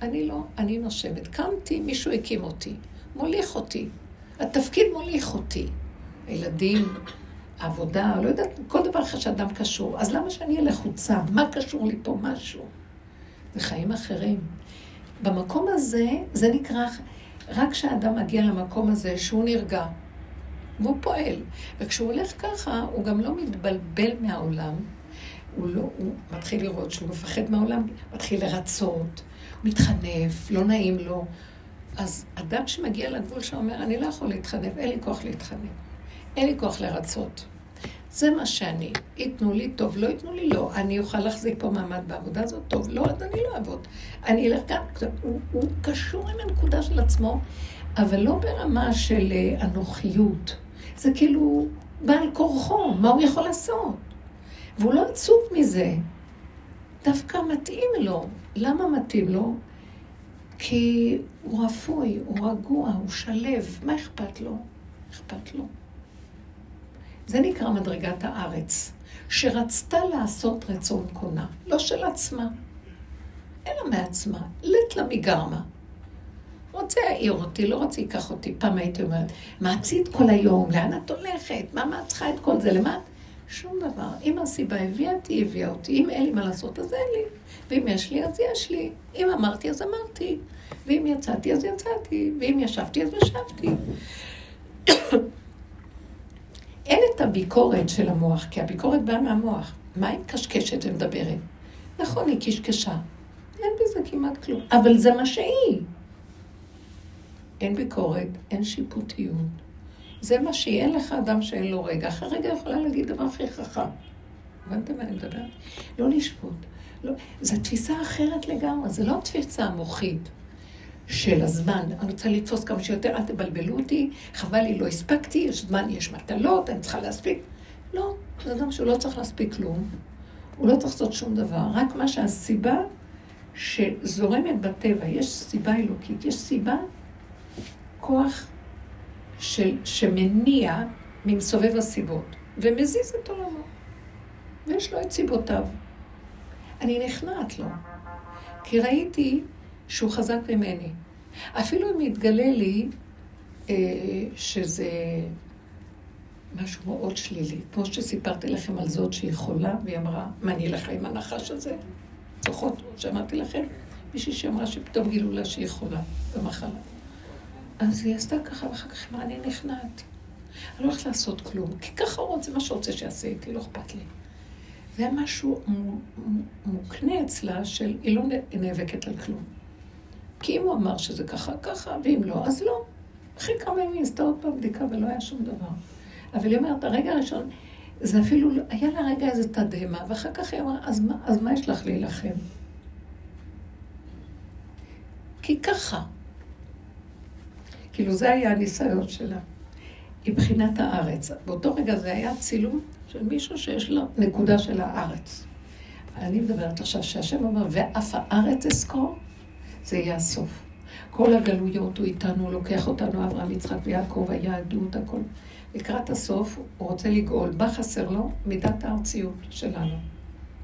אני לא, אני נושמת. קמתי, מישהו הקים אותי, מוליך אותי. התפקיד מוליך אותי. הילדים, עבודה, לא יודעת, כל דבר אחר שאדם קשור. אז למה שאני אהיה לחוצה? מה קשור לי פה משהו? זה חיים אחרים. במקום הזה, זה נקרא, רק כשאדם מגיע למקום הזה שהוא נרגע, והוא פועל. וכשהוא הולך ככה, הוא גם לא מתבלבל מהעולם. הוא, לא, הוא מתחיל לראות שהוא מפחד מהעולם, מתחיל לרצות, מתחנף, לא נעים לו. אז אדם שמגיע לגבול שאומר, אני לא יכול להתחנף, אין לי כוח להתחנף. אין לי כוח לרצות. זה מה שאני. ייתנו לי טוב, לא ייתנו לי לא. אני אוכל להחזיק פה מעמד בעבודה הזאת טוב, לא, אז אני לא אעבוד. אני אלך גם, הוא, הוא קשור עם הנקודה של עצמו, אבל לא ברמה של אה, אנוכיות. זה כאילו בעל כורחו, מה הוא יכול לעשות? והוא לא עצוב מזה. דווקא מתאים לו. למה מתאים לו? כי הוא רפוי, הוא רגוע, הוא שלב. מה אכפת לו? אכפת לו. זה נקרא מדרגת הארץ, שרצתה לעשות רצון קונה, לא של עצמה, אלא מעצמה, לית לה מגרמה. רוצה יעיר אותי, לא רוצה ייקח אותי. פעם הייתי אומרת, מה עשית כל היום? לאן את הולכת? מה, מה את צריכה את כל זה? למה? שום דבר. אם הסיבה הביאה אותי, הביאה אותי. אם אין לי מה לעשות, אז אין לי. ואם יש לי, אז יש לי. אם אמרתי, אז אמרתי. ואם יצאתי, אז יצאתי. ואם ישבתי, אז ישבתי. *coughs* אין את הביקורת של המוח, כי הביקורת באה מהמוח. מה היא מקשקשת ומדברת? נכון, היא קשקשה. אין בזה כמעט כלום. אבל זה מה שהיא. אין ביקורת, אין שיפוטיות. זה מה אין לך אדם שאין לו רגע. אחרי רגע יכולה להגיד דבר הכי חכם. הבנתם מה אני מדברת? לא לשפוט. לא, זו תפיסה אחרת לגמרי, זו לא התפיסה המוחית של הזמן. אני רוצה לתפוס כמה שיותר, אל תבלבלו אותי, חבל לי, לא הספקתי, יש זמן, יש מטלות, אני צריכה להספיק. לא, זה אדם שהוא לא צריך להספיק כלום, הוא לא צריך לעשות שום דבר, רק מה שהסיבה שזורמת בטבע, יש סיבה אלוקית, יש סיבה כוח של, שמניע ממסובב הסיבות, ומזיז את עולמו. ויש לו את סיבותיו. אני נכנעת לו, כי ראיתי שהוא חזק ממני. אפילו אם יתגלה לי אה, שזה משהו מאוד שלילי, כמו שסיפרתי לכם על זאת שהיא חולה, והיא אמרה, מה אני אלך עם הנחש הזה? זוכרות שאמרתי לכם? מישהי שאמרה שפתאום גילו לה שהיא חולה במחלה. אז היא עשתה ככה, ואחר כך אמרה, אני נכנעת. אני לא הולכת לעשות כלום, כי ככה הוא רוצה, מה שרוצה שיעשה איתי, לא אכפת לי. זה משהו מוקנה אצלה של היא לא נאבקת על כלום. כי אם הוא אמר שזה ככה, ככה, ואם לא, אז לא. אחרי כמה ימים עשתה עוד פעם בדיקה ולא היה שום דבר. אבל היא אומרת, הרגע הראשון, זה אפילו, היה לה רגע איזה תדהמה, ואחר כך היא אמרה, אז אז מה יש לך להילחם? כי ככה. כאילו זה היה הניסיון שלה. מבחינת הארץ. באותו רגע זה היה צילום של מישהו שיש לו נקודה של הארץ. אני מדברת עכשיו שהשם אומר, ואף הארץ אזכור, זה יהיה הסוף. כל הגלויות הוא איתנו, לוקח אותנו, אברהם, יצחק ויעקב, היהדות, הכל. לקראת הסוף הוא רוצה לגאול. מה חסר לו? מידת הארציות שלנו.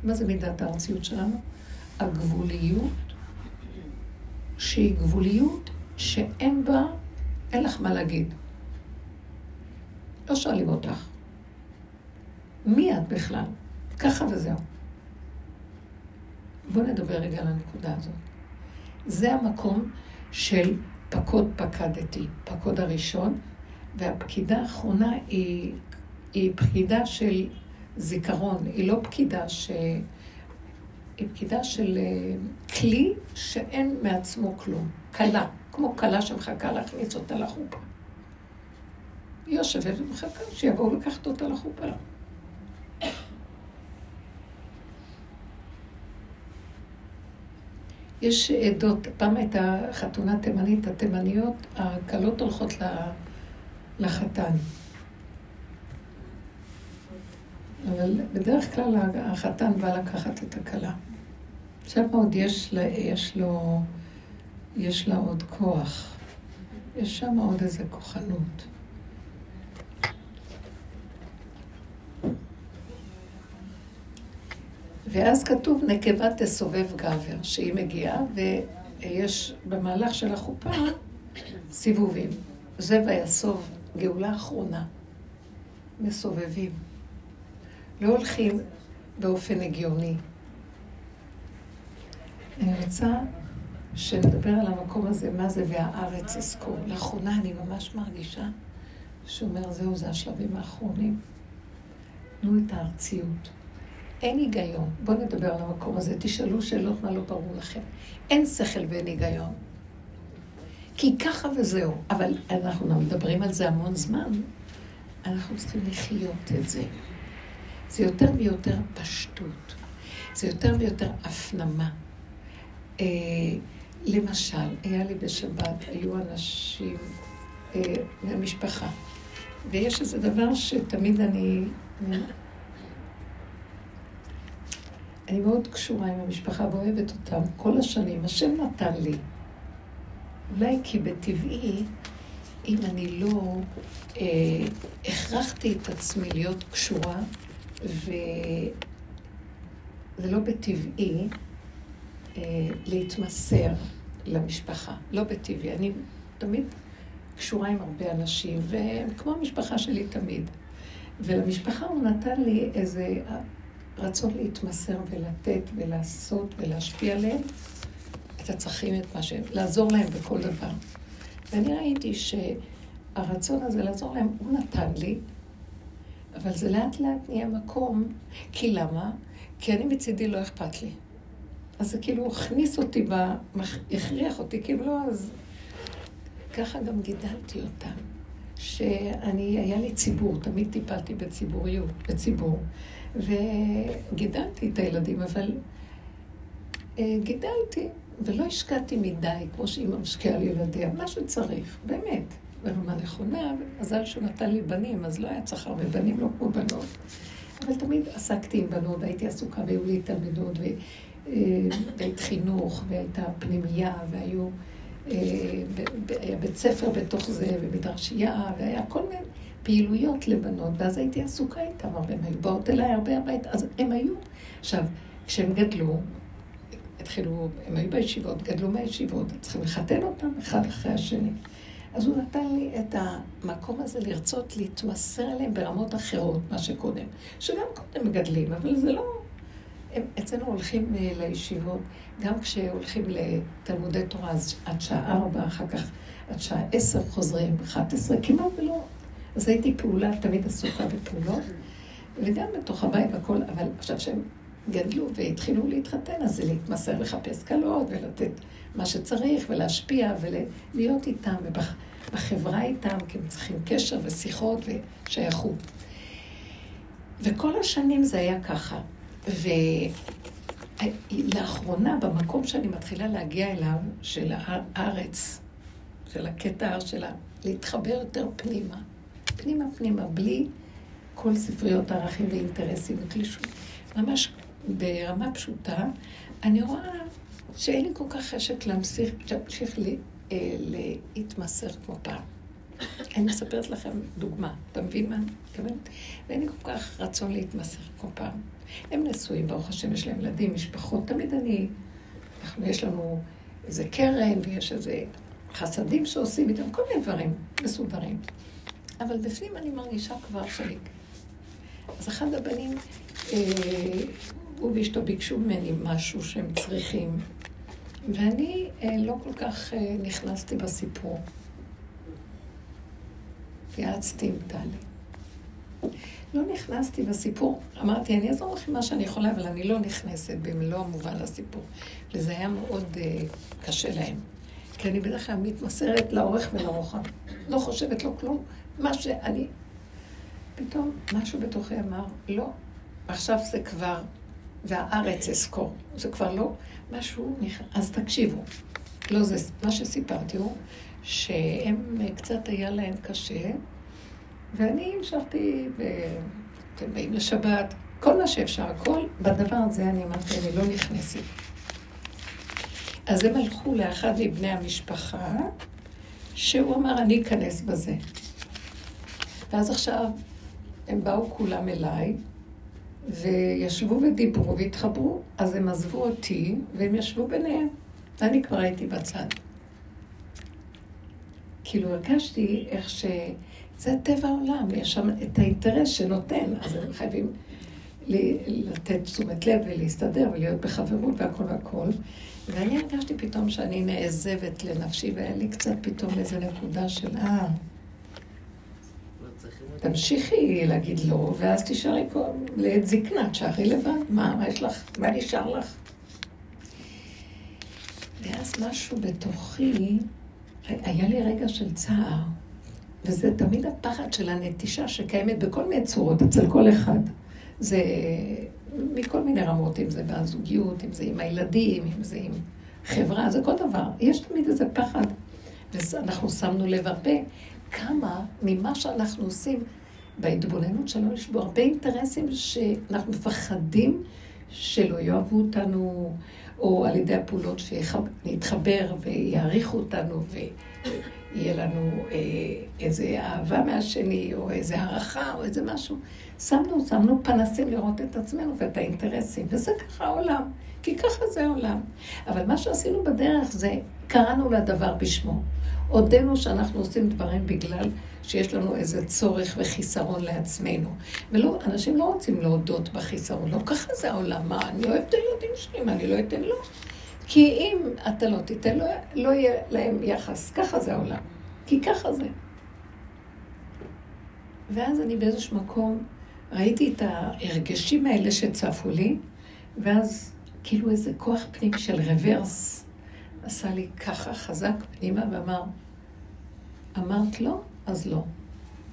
מה זה מידת הארציות שלנו? הגבוליות, שהיא גבוליות שאין בה אין לך מה להגיד. לא שואלים אותך. מי את בכלל? ככה וזהו. בואו נדבר רגע על הנקודה הזאת. זה המקום של פקוד פקדתי, פקוד הראשון, והפקידה האחרונה היא, היא פקידה של זיכרון, היא לא פקידה ש... היא פקידה של אה, כלי שאין מעצמו כלום, כלה. כמו כלה שמחכה להכניס אותה לחופה. היא יושבת ומחכה שיבואו לקחת אותה לחופה. יש עדות, פעם הייתה חתונה תימנית, התימניות, הכלות הולכות לחתן. אבל בדרך כלל החתן בא לקחת את הכלה. עכשיו עוד יש, לה, יש לו, יש לה עוד כוח. יש שם עוד איזה כוחנות. ואז כתוב נקבה תסובב גבר, שהיא מגיעה, ויש במהלך של החופה סיבובים. זה ויסוב, גאולה אחרונה. מסובבים. לא הולכים באופן הגיוני. אני רוצה שנדבר על המקום הזה, מה זה והארץ יזכור. לאחרונה אני ממש מרגישה שאומר, זהו, זה השלבים האחרונים. תנו את הארציות. אין היגיון. בואו נדבר על המקום הזה, תשאלו שאלות מה לא ברור לכם. אין שכל ואין היגיון. כי ככה וזהו. אבל אנחנו מדברים על זה המון זמן. אנחנו צריכים לחיות את זה. זה יותר ויותר פשטות. זה יותר ויותר הפנמה. אה, למשל, היה לי בשבת, היו אנשים אה, מהמשפחה, ויש איזה דבר שתמיד אני... אני מאוד קשורה עם המשפחה ואוהבת אותם כל השנים. השם נתן לי. אולי כי בטבעי, אם אני לא אה, הכרחתי את עצמי להיות קשורה, וזה לא בטבעי אה, להתמסר למשפחה, לא בטבעי. אני תמיד קשורה עם הרבה אנשים, והם כמו המשפחה שלי תמיד. ולמשפחה הוא נתן לי איזה רצון להתמסר ולתת ולעשות ולהשפיע עליהם את הצרכים, את מה שהם, לעזור להם בכל דבר. ואני ראיתי שהרצון הזה לעזור להם, הוא נתן לי, אבל זה לאט לאט נהיה מקום, כי למה? כי אני מצידי לא אכפת לי. אז זה כאילו הכניס אותי, במח... הכריח אותי, כאילו לא, אז ככה גם גידלתי אותם. שאני, היה לי ציבור, תמיד טיפלתי בציבוריות, בציבור. וגידלתי את הילדים, אבל אה, גידלתי, ולא השקעתי מדי, כמו שאימא משקיעה על ילדיה, מה שצריך, באמת. ברמה נכונה, מזל שהוא נתן לי בנים, אז לא היה צריך הרבה בנים, לא כמו בנות. אבל תמיד עסקתי עם בנות, הייתי עסוקה, והיו לי תלמידות, ובית אה, חינוך, והייתה פנימייה, והיו אה, בית ספר בתוך זה, ומדרשייה, והיה כל מיני... פעילויות לבנות, ואז הייתי עסוקה איתם הרבה, הם היו באות אליי הרבה הביתה, אז הם היו. עכשיו, כשהם גדלו, התחילו, הם היו בישיבות, גדלו מהישיבות, צריכים לחתן אותם אחד אחרי השני. אז הוא נתן לי את המקום הזה לרצות להתמסר אליהם ברמות אחרות, מה שקודם. שגם קודם מגדלים, אבל זה לא... הם אצלנו הולכים אה, לישיבות, גם כשהולכים לתלמודי תורה, אז עד שעה ארבע, אחר כך עד שעה עשר חוזרים, אחת עשרה, כמעט ולא אז הייתי פעולה, תמיד עסוקה בפעולות, וגם בתוך הבית והכל, אבל עכשיו שהם גדלו והתחילו להתחתן, אז זה להתמסר לחפש קלות ולתת מה שצריך ולהשפיע ולהיות איתם ובחברה איתם, כי הם צריכים קשר ושיחות ושייכות. וכל השנים זה היה ככה. ולאחרונה, במקום שאני מתחילה להגיע אליו, של הארץ, של הקטע של להתחבר יותר פנימה, פנימה פנימה, בלי כל ספריות הערכים ואינטרסים וקלישות. ממש ברמה פשוטה, אני רואה שאין לי כל כך חשק להמשיך, להמשיך אה, להתמסר כמו פעם. אני מספרת לכם דוגמה, אתה מבין מה אני מתכוונת? ואין לי כל כך רצון להתמסר כמו פעם. הם נשואים, ברוך השם, יש להם ילדים, משפחות, תמיד אני, אנחנו, יש לנו איזה קרן ויש איזה חסדים שעושים איתם, כל מיני דברים מסודרים. אבל בפנים אני מרגישה כבר שאני... אז אחד הבנים, אה, הוא ואשתו ביקשו ממני משהו שהם צריכים, ואני אה, לא כל כך אה, נכנסתי בסיפור. התייעצתי עם טלי. לא נכנסתי בסיפור, אמרתי, אני אעזור לכם מה שאני יכולה, אבל אני לא נכנסת במלוא המובן לסיפור. וזה היה מאוד uh, קשה להם. כי אני בדרך כלל מתמסרת לאורך ולרוחב. לא חושבת, לא כלום, מה שאני... פתאום משהו בתוכי אמר, לא, עכשיו זה כבר והארץ אזכור. זה כבר לא משהו, אז תקשיבו. לא זה, מה שסיפרתי הוא שהם קצת היה להם קשה, ואני המשכתי, אתם באים לשבת, כל מה שאפשר, הכל, בדבר הזה אני אמרתי, אני לא נכנסת. אז הם הלכו לאחד מבני המשפחה, שהוא אמר, אני אכנס בזה. ואז עכשיו הם באו כולם אליי, וישבו ודיברו והתחברו, אז הם עזבו אותי, והם ישבו ביניהם. ואני כבר הייתי בצד. כאילו הרגשתי איך ש... זה טבע העולם, יש שם את האינטרס שנותן, אז הם חייבים לתת תשומת לב ולהסתדר ולהיות בחברות והכל והכל. ואני הרגשתי פתאום שאני נעזבת לנפשי, והיה לי קצת פתאום איזו נקודה של אה, תמשיכי להגיד לא, ואז תישארי פה לעת זקנה, תשארי לבד. מה, מה יש לך? מה נשאר לך? ואז משהו בתוכי, היה לי רגע של צער, וזה תמיד הפחד של הנטישה שקיימת בכל מיני צורות, אצל כל אחד. זה מכל מיני רמות, אם זה בזוגיות, אם זה עם הילדים, אם זה עם חברה, זה כל דבר. יש תמיד איזה פחד. ואנחנו שמנו לב הרבה כמה ממה שאנחנו עושים בהתבוננות שלנו, יש בו הרבה אינטרסים שאנחנו מפחדים שלא יאהבו אותנו, או על ידי הפעולות שנתחבר ויעריכו אותנו ויהיה לנו אה, איזה אהבה מהשני, או איזה הערכה, או איזה משהו. שמנו, שמנו פנסים לראות את עצמנו ואת האינטרסים, וזה ככה העולם, כי ככה זה העולם. אבל מה שעשינו בדרך זה, קראנו לדבר בשמו. הודינו שאנחנו עושים דברים בגלל שיש לנו איזה צורך וחיסרון לעצמנו. ולא, אנשים לא רוצים להודות בחיסרון, לא ככה זה העולם, מה, אני אוהב את הילדים שלי, מה, אני לא אתן לו? כי אם אתה לא תיתן, לא, לא יהיה להם יחס, ככה זה העולם. כי ככה זה. ואז אני באיזשהו מקום ראיתי את ההרגשים האלה שצפו לי, ואז כאילו איזה כוח פנים של רוורס עשה לי ככה חזק פנימה ואמר, אמרת לא? אז לא.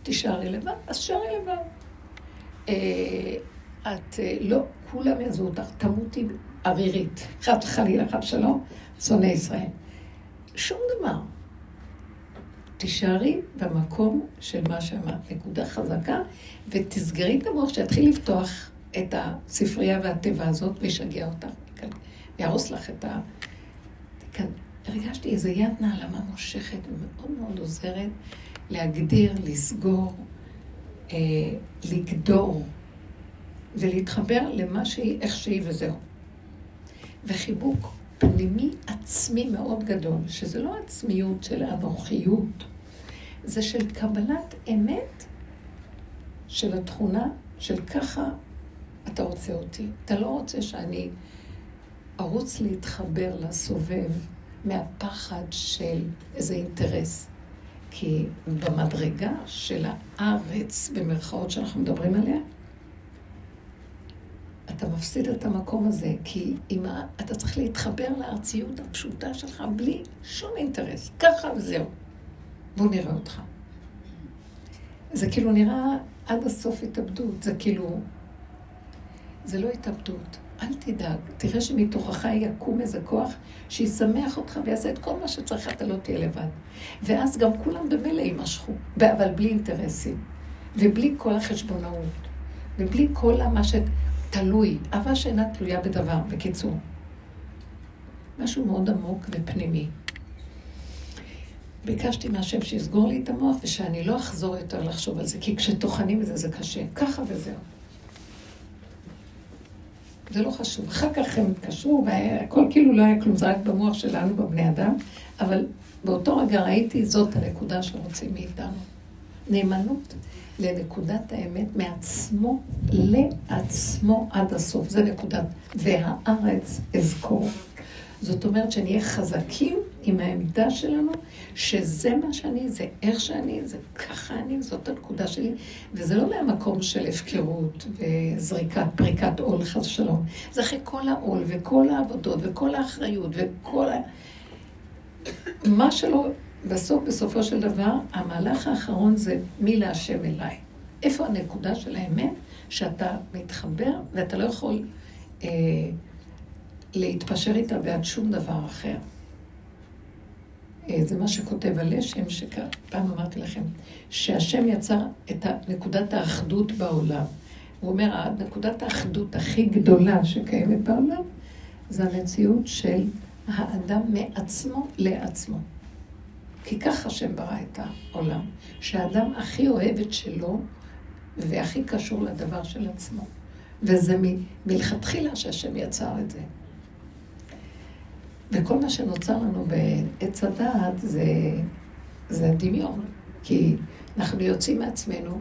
תישארי לבד? אז תישארי לבד. אה, את אה, לא, כולם יעזבו אותך, תמותי ערירית. חד חלילה, חד שלום, שונא ישראל. שום דבר. תישארי במקום של מה שאמרת, נקודה חזקה, ותסגרי את המוח שיתחיל לפתוח את הספרייה והטבע הזאת וישגע אותך, ויהרוס לך את ה... כאן הרגשתי איזו יד נעלמה מושכת ומאוד מאוד עוזרת להגדיר, לסגור, אה, לגדור ולהתחבר למה שהיא, איך שהיא וזהו. וחיבוק פנימי עצמי מאוד גדול, שזה לא עצמיות של אנוכיות, זה של קבלת אמת של התכונה של ככה אתה רוצה אותי. אתה לא רוצה שאני ארוץ להתחבר לסובב מהפחד של איזה אינטרס. כי במדרגה של הארץ, במרכאות שאנחנו מדברים עליה, אתה מפסיד את המקום הזה, כי אם אתה צריך להתחבר לארציות הפשוטה שלך בלי שום אינטרס. ככה וזהו. בואו נראה אותך. זה כאילו נראה עד הסוף התאבדות, זה כאילו... זה לא התאבדות. אל תדאג, תראה שמתוכך יקום איזה כוח שישמח אותך ויעשה את כל מה שצריך, אתה לא תהיה לבד. ואז גם כולם במילא יימשכו, אבל בלי אינטרסים, ובלי כל החשבונאות, ובלי כל מה שתלוי, אהבה שאינה תלויה בדבר, בקיצור. משהו מאוד עמוק ופנימי. ביקשתי מהשם שיסגור לי את המוח ושאני לא אחזור יותר לחשוב על זה, כי כשטוחנים את זה זה קשה, ככה וזהו. זה לא חשוב. אחר כך הם התקשרו, והכל כאילו לא היה כלום, זה רק במוח שלנו, בבני אדם, אבל באותו רגע ראיתי, זאת הנקודה שרוצים מאיתנו. נאמנות לנקודת האמת מעצמו לעצמו עד הסוף. זה נקודת, והארץ אזכור. זאת אומרת שנהיה חזקים עם העמדה שלנו, שזה מה שאני, זה איך שאני, זה ככה אני, זאת הנקודה שלי, וזה לא מהמקום של הפקרות וזריקת, פריקת עול, חס ושלום. זה אחרי כל העול וכל העבודות וכל האחריות וכל ה... מה שלא, בסוף, בסופו של דבר, המהלך האחרון זה מי להשם אליי. איפה הנקודה של האמת? שאתה מתחבר ואתה לא יכול אה, להתפשר איתה בעד שום דבר אחר. אה, זה מה שכותב הלשם, שפעם אמרתי לכם, שהשם יצר את נקודת האחדות בעולם. הוא אומר, נקודת האחדות הכי גדולה שקיימת בעולם, זה המציאות של האדם מעצמו לעצמו. כי ככה השם ברא את העולם, שהאדם הכי אוהב את שלו והכי קשור לדבר של עצמו. וזה מלכתחילה שהשם יצר את זה. וכל מה שנוצר לנו בעץ הדעת זה, זה הדמיון. כי אנחנו יוצאים מעצמנו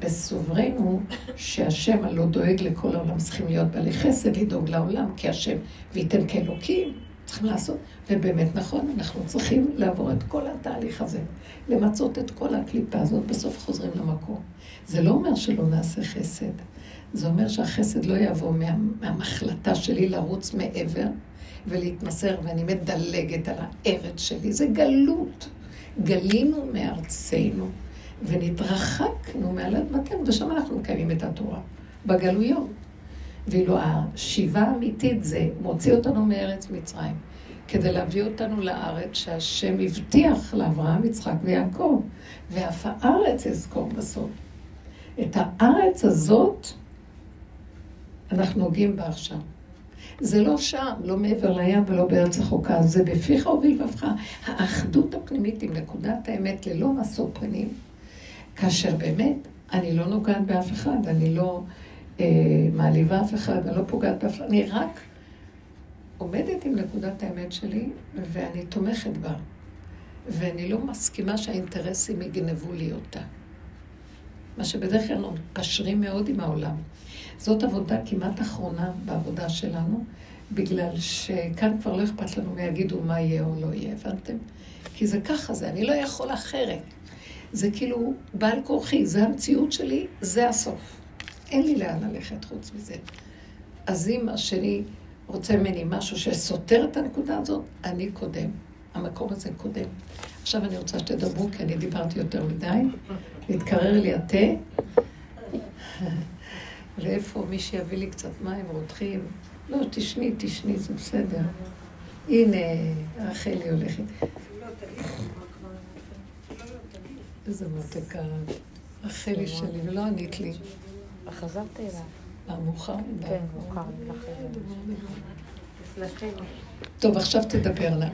בסוברנו שהשם הלא דואג לכל העולם, צריכים להיות בעלי חסד, לדאוג לעולם, כי השם, וייתן כאלוקים, צריכים לעשות. ובאמת נכון, אנחנו צריכים לעבור את כל התהליך הזה, למצות את כל הקליפה הזאת, בסוף חוזרים למקום. זה לא אומר שלא נעשה חסד, זה אומר שהחסד לא יבוא מה, מהמחלטה שלי לרוץ מעבר ולהתמסר, ואני מדלגת על הארץ שלי. זה גלות. גלינו מארצנו. ונתרחקנו מעל אדמתנו, ושם אנחנו מקיימים את התורה, בגלויות. ואילו השיבה האמיתית זה מוציא אותנו מארץ מצרים, כדי להביא אותנו לארץ שהשם הבטיח לאברהם, יצחק ויעקב, ואף הארץ אזכור בסוף. את הארץ הזאת אנחנו נוגעים בה עכשיו. זה לא שם, לא מעבר לים ולא בארץ רחוקה, זה בפיך ובלבבך. האחדות הפנימית עם נקודת האמת ללא משוא פנים. כאשר באמת, אני לא נוגעת באף אחד, אני לא אה, מעליבה אף אחד, אני לא פוגעת באף אחד, אני רק עומדת עם נקודת האמת שלי, ואני תומכת בה. ואני לא מסכימה שהאינטרסים יגנבו לי אותה. מה שבדרך כלל מקשרים מאוד עם העולם. זאת עבודה כמעט אחרונה בעבודה שלנו, בגלל שכאן כבר לא אכפת לנו מה יגידו מה יהיה או לא יהיה, הבנתם? כי זה ככה זה, אני לא יכול אחרת. זה כאילו בעל כורחי, זה המציאות שלי, זה הסוף. אין לי לאן ללכת חוץ מזה. אז אם השני רוצה ממני משהו שסותר את הנקודה הזאת, אני קודם. המקום הזה קודם. עכשיו אני רוצה שתדברו, כי אני דיברתי יותר מדי. להתקרר לי התה. ואיפה מי שיביא לי קצת מים רותחים? לא, תשני, תשני, זה בסדר. הנה, רחלי הולכת. איזה מותקה. רחלי שלי, ולא ענית לי. חזרתי אליו. מה, מאוחר? כן, מאוחר. טוב, עכשיו תדברנה.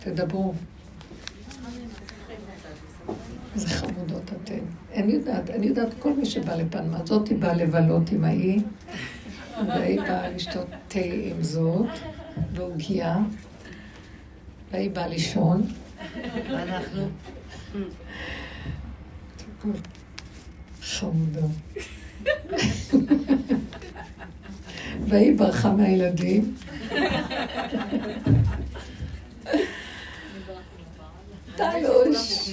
תדברו. איזה חמודות אתן. אני יודעת, אני יודעת, כל מי שבא לפנמה, זאתי באה לבלות עם ההיא, והיא באה לשתות תה עם זאת, ועוגיה, והיא באה לישון. ואנחנו? חמודה. והיא ברחה מהילדים. טלוש.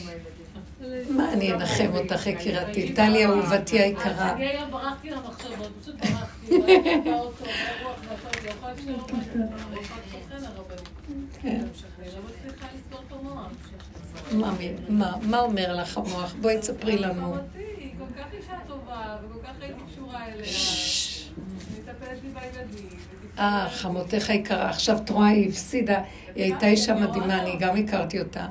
מה אני אנחם אותך, יקירתי? טלי אהובתי היקרה. אני היום ברחתי למחשבות, פשוט ברחתי. מה אומר לך המוח? בואי תספרי לנו. היא כל כך אישה טובה, וכל כך הייתי קשורה אליה. מטפלת לי בילדים. אה, חמותך היקרה. עכשיו את רואה, היא הפסידה. היא הייתה אישה מדהימה, אני גם הכרתי אותה.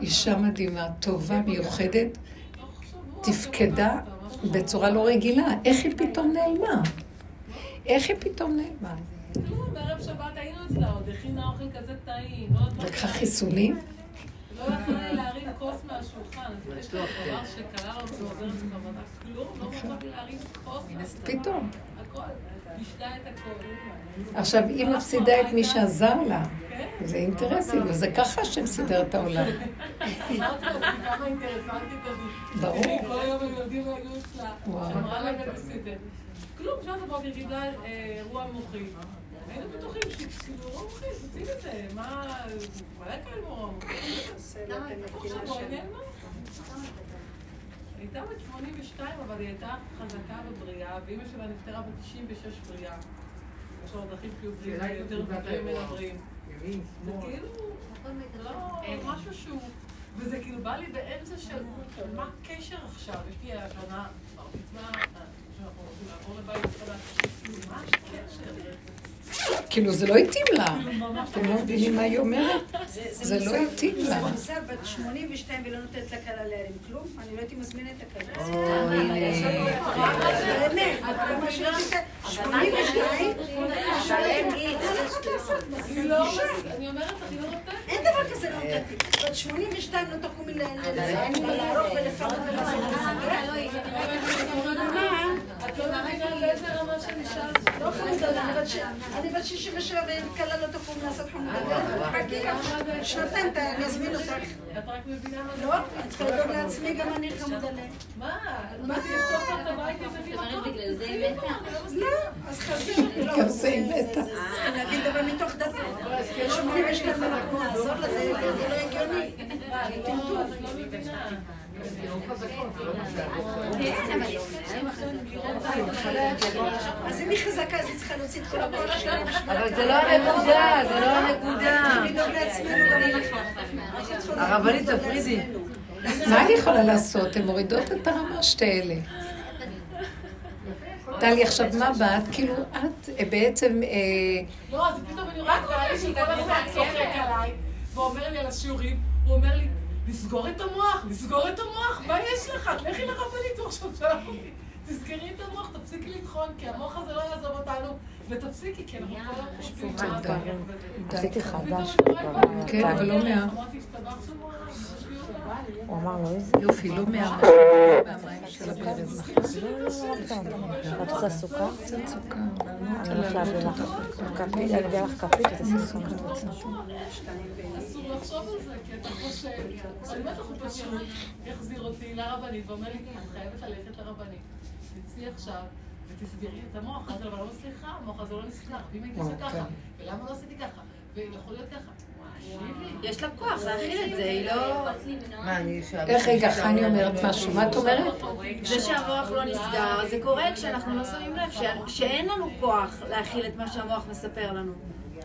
אישה מדהימה, טובה, מיוחדת, תפקדה בצורה לא רגילה. איך היא פתאום נעלמה? איך היא פתאום נעלמה? כלום, בערב שבת היינו אצלה, עוד הכינה אוכל כזה טעים. לקחה חיסונים? לא יכולה להרים כוס מהשולחן. יש לו דבר שקרה לו שעוזר בכוונה. כלום, לא יכולתי להרים כוס מהשולחן. פתאום. הכל. עכשיו, היא מפסידה את מי שעזר לה. זה אינטרסים, וזה ככה שהם סידר את העולם. ברור. כל היום הם יודעים היו אצלה. אמרה להם בבסידר. כלום, שעת הבוקר קיבלה אירוע מוחי. היינו בטוחים שכאילו אירוע מוחי, תוצאים את זה. מה... כאן אירוע מוחי. הייתה בת 82, אבל היא הייתה חזקה ובריאה, ואימא שלה נפטרה בת 96 בריאה. יש לו דרכים חיוביים יותר מבריאים מן הבריאים. זה כאילו, לא משהו שהוא... וזה כאילו בא לי באמצע של מה הקשר עכשיו? יש לי מצווה, שאנחנו רוצים לעבור לבית חדש. מה הקשר כאילו, זה לא התאים לה. אתם לא מבינים מה היא אומרת? זה לא התאים לה. זה מוסר בת 82 ולא נותנת לכלה להרים כלום, אני לא הייתי מזמינה את הכלה. באמת, מה שהיא 82, אני אומרת היא לא נותנת. אין דבר כזה לא נתתי. בת 82 לא תקומי לערוך ולפרק ולעשות את לא מבינה לאיזה רמה שאני שאלת. לא חמודה, אני בת ש- אני בת 67 ואין כלה לא תקום לעשות חמודה. חכי גם שנתיים, אני אזמין אותך. את רק מבינה מה זה. לא, אני צריכה לדאוג לעצמי, גם אני חמודה להם. מה? מה זה לפתוח את הבית ובלי מקום? לא, אז חסר. לא, גם זה היא מתה. להגיד אבל מתוך דקה. יש 82 אנחנו נעזור לזה, זה לא הגיוני. טמטום. אז אם היא חזקה, אז היא צריכה להוציא את כל הכוח שלה. אבל זה לא הנקודה, זה לא הנקודה. גם אנחנו. הרבנית תפרידי. מה אני יכולה לעשות? הן מורידות את הרמה שתי אלה. טלי, עכשיו מה באת? כאילו, את אה, בעצם... אה, לא, אז פתאום אני רואה קהל שכל הזמן צוחק עליי, ואומר לי על השיעורים, הוא אומר לי, לסגור את המוח, לסגור את המוח, מה יש לך? לכי לרבנית, הוא עכשיו שלח אותי. תזכרי את המוח, תפסיקי לטחון, כי המוח הזה לא יעזוב אותנו, ותפסיקי, כי אנחנו כל הזמן חושבים. עשיתי חדש. כן, אבל לא מה... הוא אמר לו איזה... יופי, לא מה... מהמים של הברז. את רוצה סוכר? קצת סוכר. אני הולכת להביא לך כפית, אני אביא לך כפית ותשימי סוכר. אסור לחשוב על זה, כי אתה חושב, אני בטח הוא פשוט יחזיר אותי לרבנית ואומר לי, את חייבת ללכת לרבנית. תצאי עכשיו ותסגרי את המוח הזה, אבל לא סליחה, המוח הזה לא נסגר. ואם הייתי עושה ככה, ולמה לא עשיתי ככה, ויכול להיות ככה. יש לה כוח להכיל את זה, היא לא... מה, אני איך רגע, חני אומרת משהו, מה את אומרת? זה שהמוח לא נסגר, זה קורה כשאנחנו לא שמים לב שאין לנו כוח להכיל את מה שהמוח מספר לנו.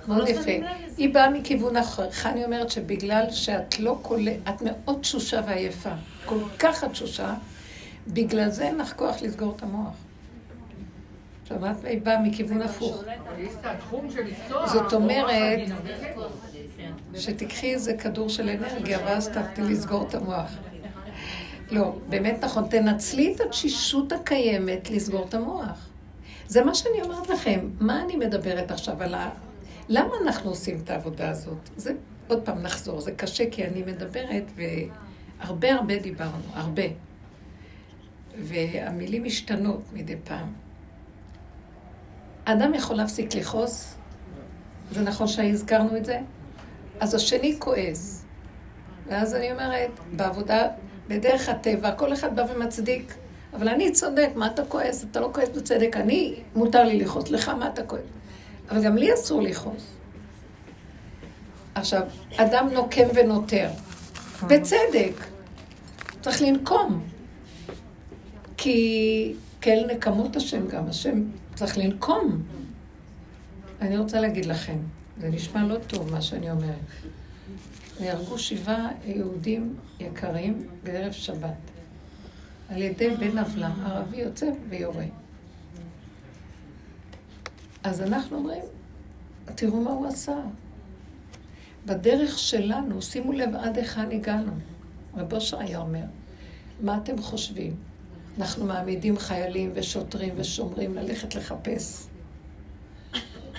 מאוד לא יפה. היא באה מכיוון אחר. חני אומרת שבגלל שאת לא קולט, את מאוד תשושה ועייפה. כל כך את תשושה, בגלל זה אין לך כוח לסגור את המוח. שמעת? היא באה מכיוון הפוך. זאת אומרת, שתיקחי איזה כדור של אנרגיה ואז תעבדי לסגור את המוח. לא, באמת נכון, תנצלי את התשישות הקיימת לסגור את המוח. זה מה שאני אומרת לכם. מה אני מדברת עכשיו על ה... למה אנחנו עושים את העבודה הזאת? זה, עוד פעם נחזור, זה קשה כי אני מדברת והרבה הרבה דיברנו, הרבה. והמילים משתנות מדי פעם. אדם יכול להפסיק לכעוס, זה נכון שהזכרנו את זה? אז השני כועס. ואז אני אומרת, בעבודה, בדרך הטבע, כל אחד בא ומצדיק. אבל אני צודק, מה אתה כועס? אתה לא כועס בצדק. אני, מותר לי לכעוס. לך, מה אתה כועס? אבל גם לי אסור לכעוס. עכשיו, אדם נוקם ונותר. בצדק. צריך לנקום. כי כאל נקמות השם גם. השם צריך לנקום. אני רוצה להגיד לכם, זה נשמע לא טוב מה שאני אומרת. נהרגו שבעה יהודים יקרים בערב שבת. על ידי בן עוולה, ערבי יוצא ויורה. אז אנחנו אומרים, תראו מה הוא עשה. בדרך שלנו, שימו לב עד היכן הגענו. רב אושר היה אומר, מה אתם חושבים? אנחנו מעמידים חיילים ושוטרים ושומרים ללכת לחפש.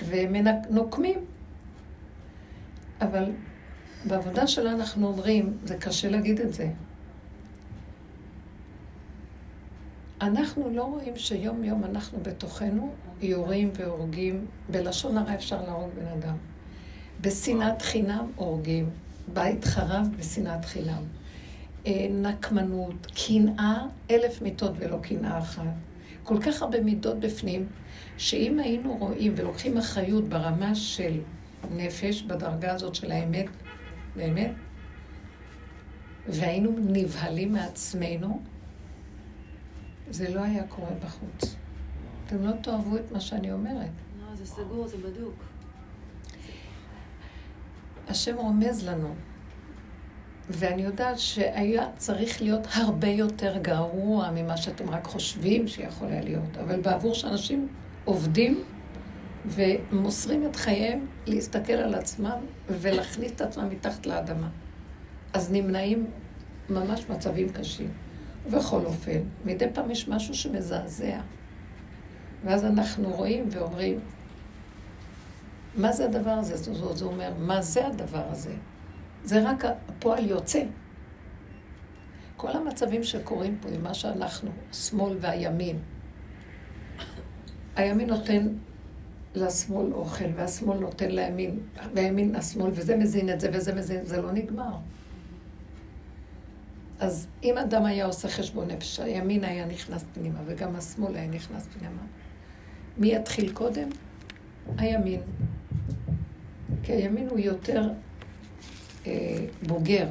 ונוקמים. אבל בעבודה שלנו אנחנו אומרים, זה קשה להגיד את זה, אנחנו לא רואים שיום יום אנחנו בתוכנו יורים והורגים, בלשון הרע אפשר להרוג בן אדם. בשנאת חינם הורגים, בית חרב בשנאת חינם. אה, נקמנות, קנאה, אלף מיטות ולא קנאה אחת. כל כך הרבה מידות בפנים, שאם היינו רואים ולוקחים אחריות ברמה של נפש, בדרגה הזאת של האמת, באמת, והיינו נבהלים מעצמנו, זה לא היה קורה בחוץ. אתם לא תאהבו את מה שאני אומרת. לא, זה סגור, זה בדוק. השם רומז לנו, ואני יודעת שהיה צריך להיות הרבה יותר גרוע ממה שאתם רק חושבים שיכול היה להיות, אבל בעבור שאנשים עובדים, ומוסרים את חייהם להסתכל על עצמם ולהכניס את עצמם מתחת לאדמה. אז נמנעים ממש מצבים קשים. ובכל אופן, מדי פעם יש משהו שמזעזע. ואז אנחנו רואים ואומרים, מה זה הדבר הזה? זה, אומר, מה זה הדבר הזה? זה רק הפועל יוצא. כל המצבים שקורים פה עם מה שאנחנו, השמאל והימין. הימין נותן לשמאל אוכל, והשמאל נותן לימין, והימין לשמאל, וזה מזין את זה וזה מזין, זה לא נגמר. אז אם אדם היה עושה חשבון נפש, הימין היה נכנס פנימה, וגם השמאל היה נכנס פנימה, מי יתחיל קודם? הימין. כי הימין הוא יותר אה, בוגר.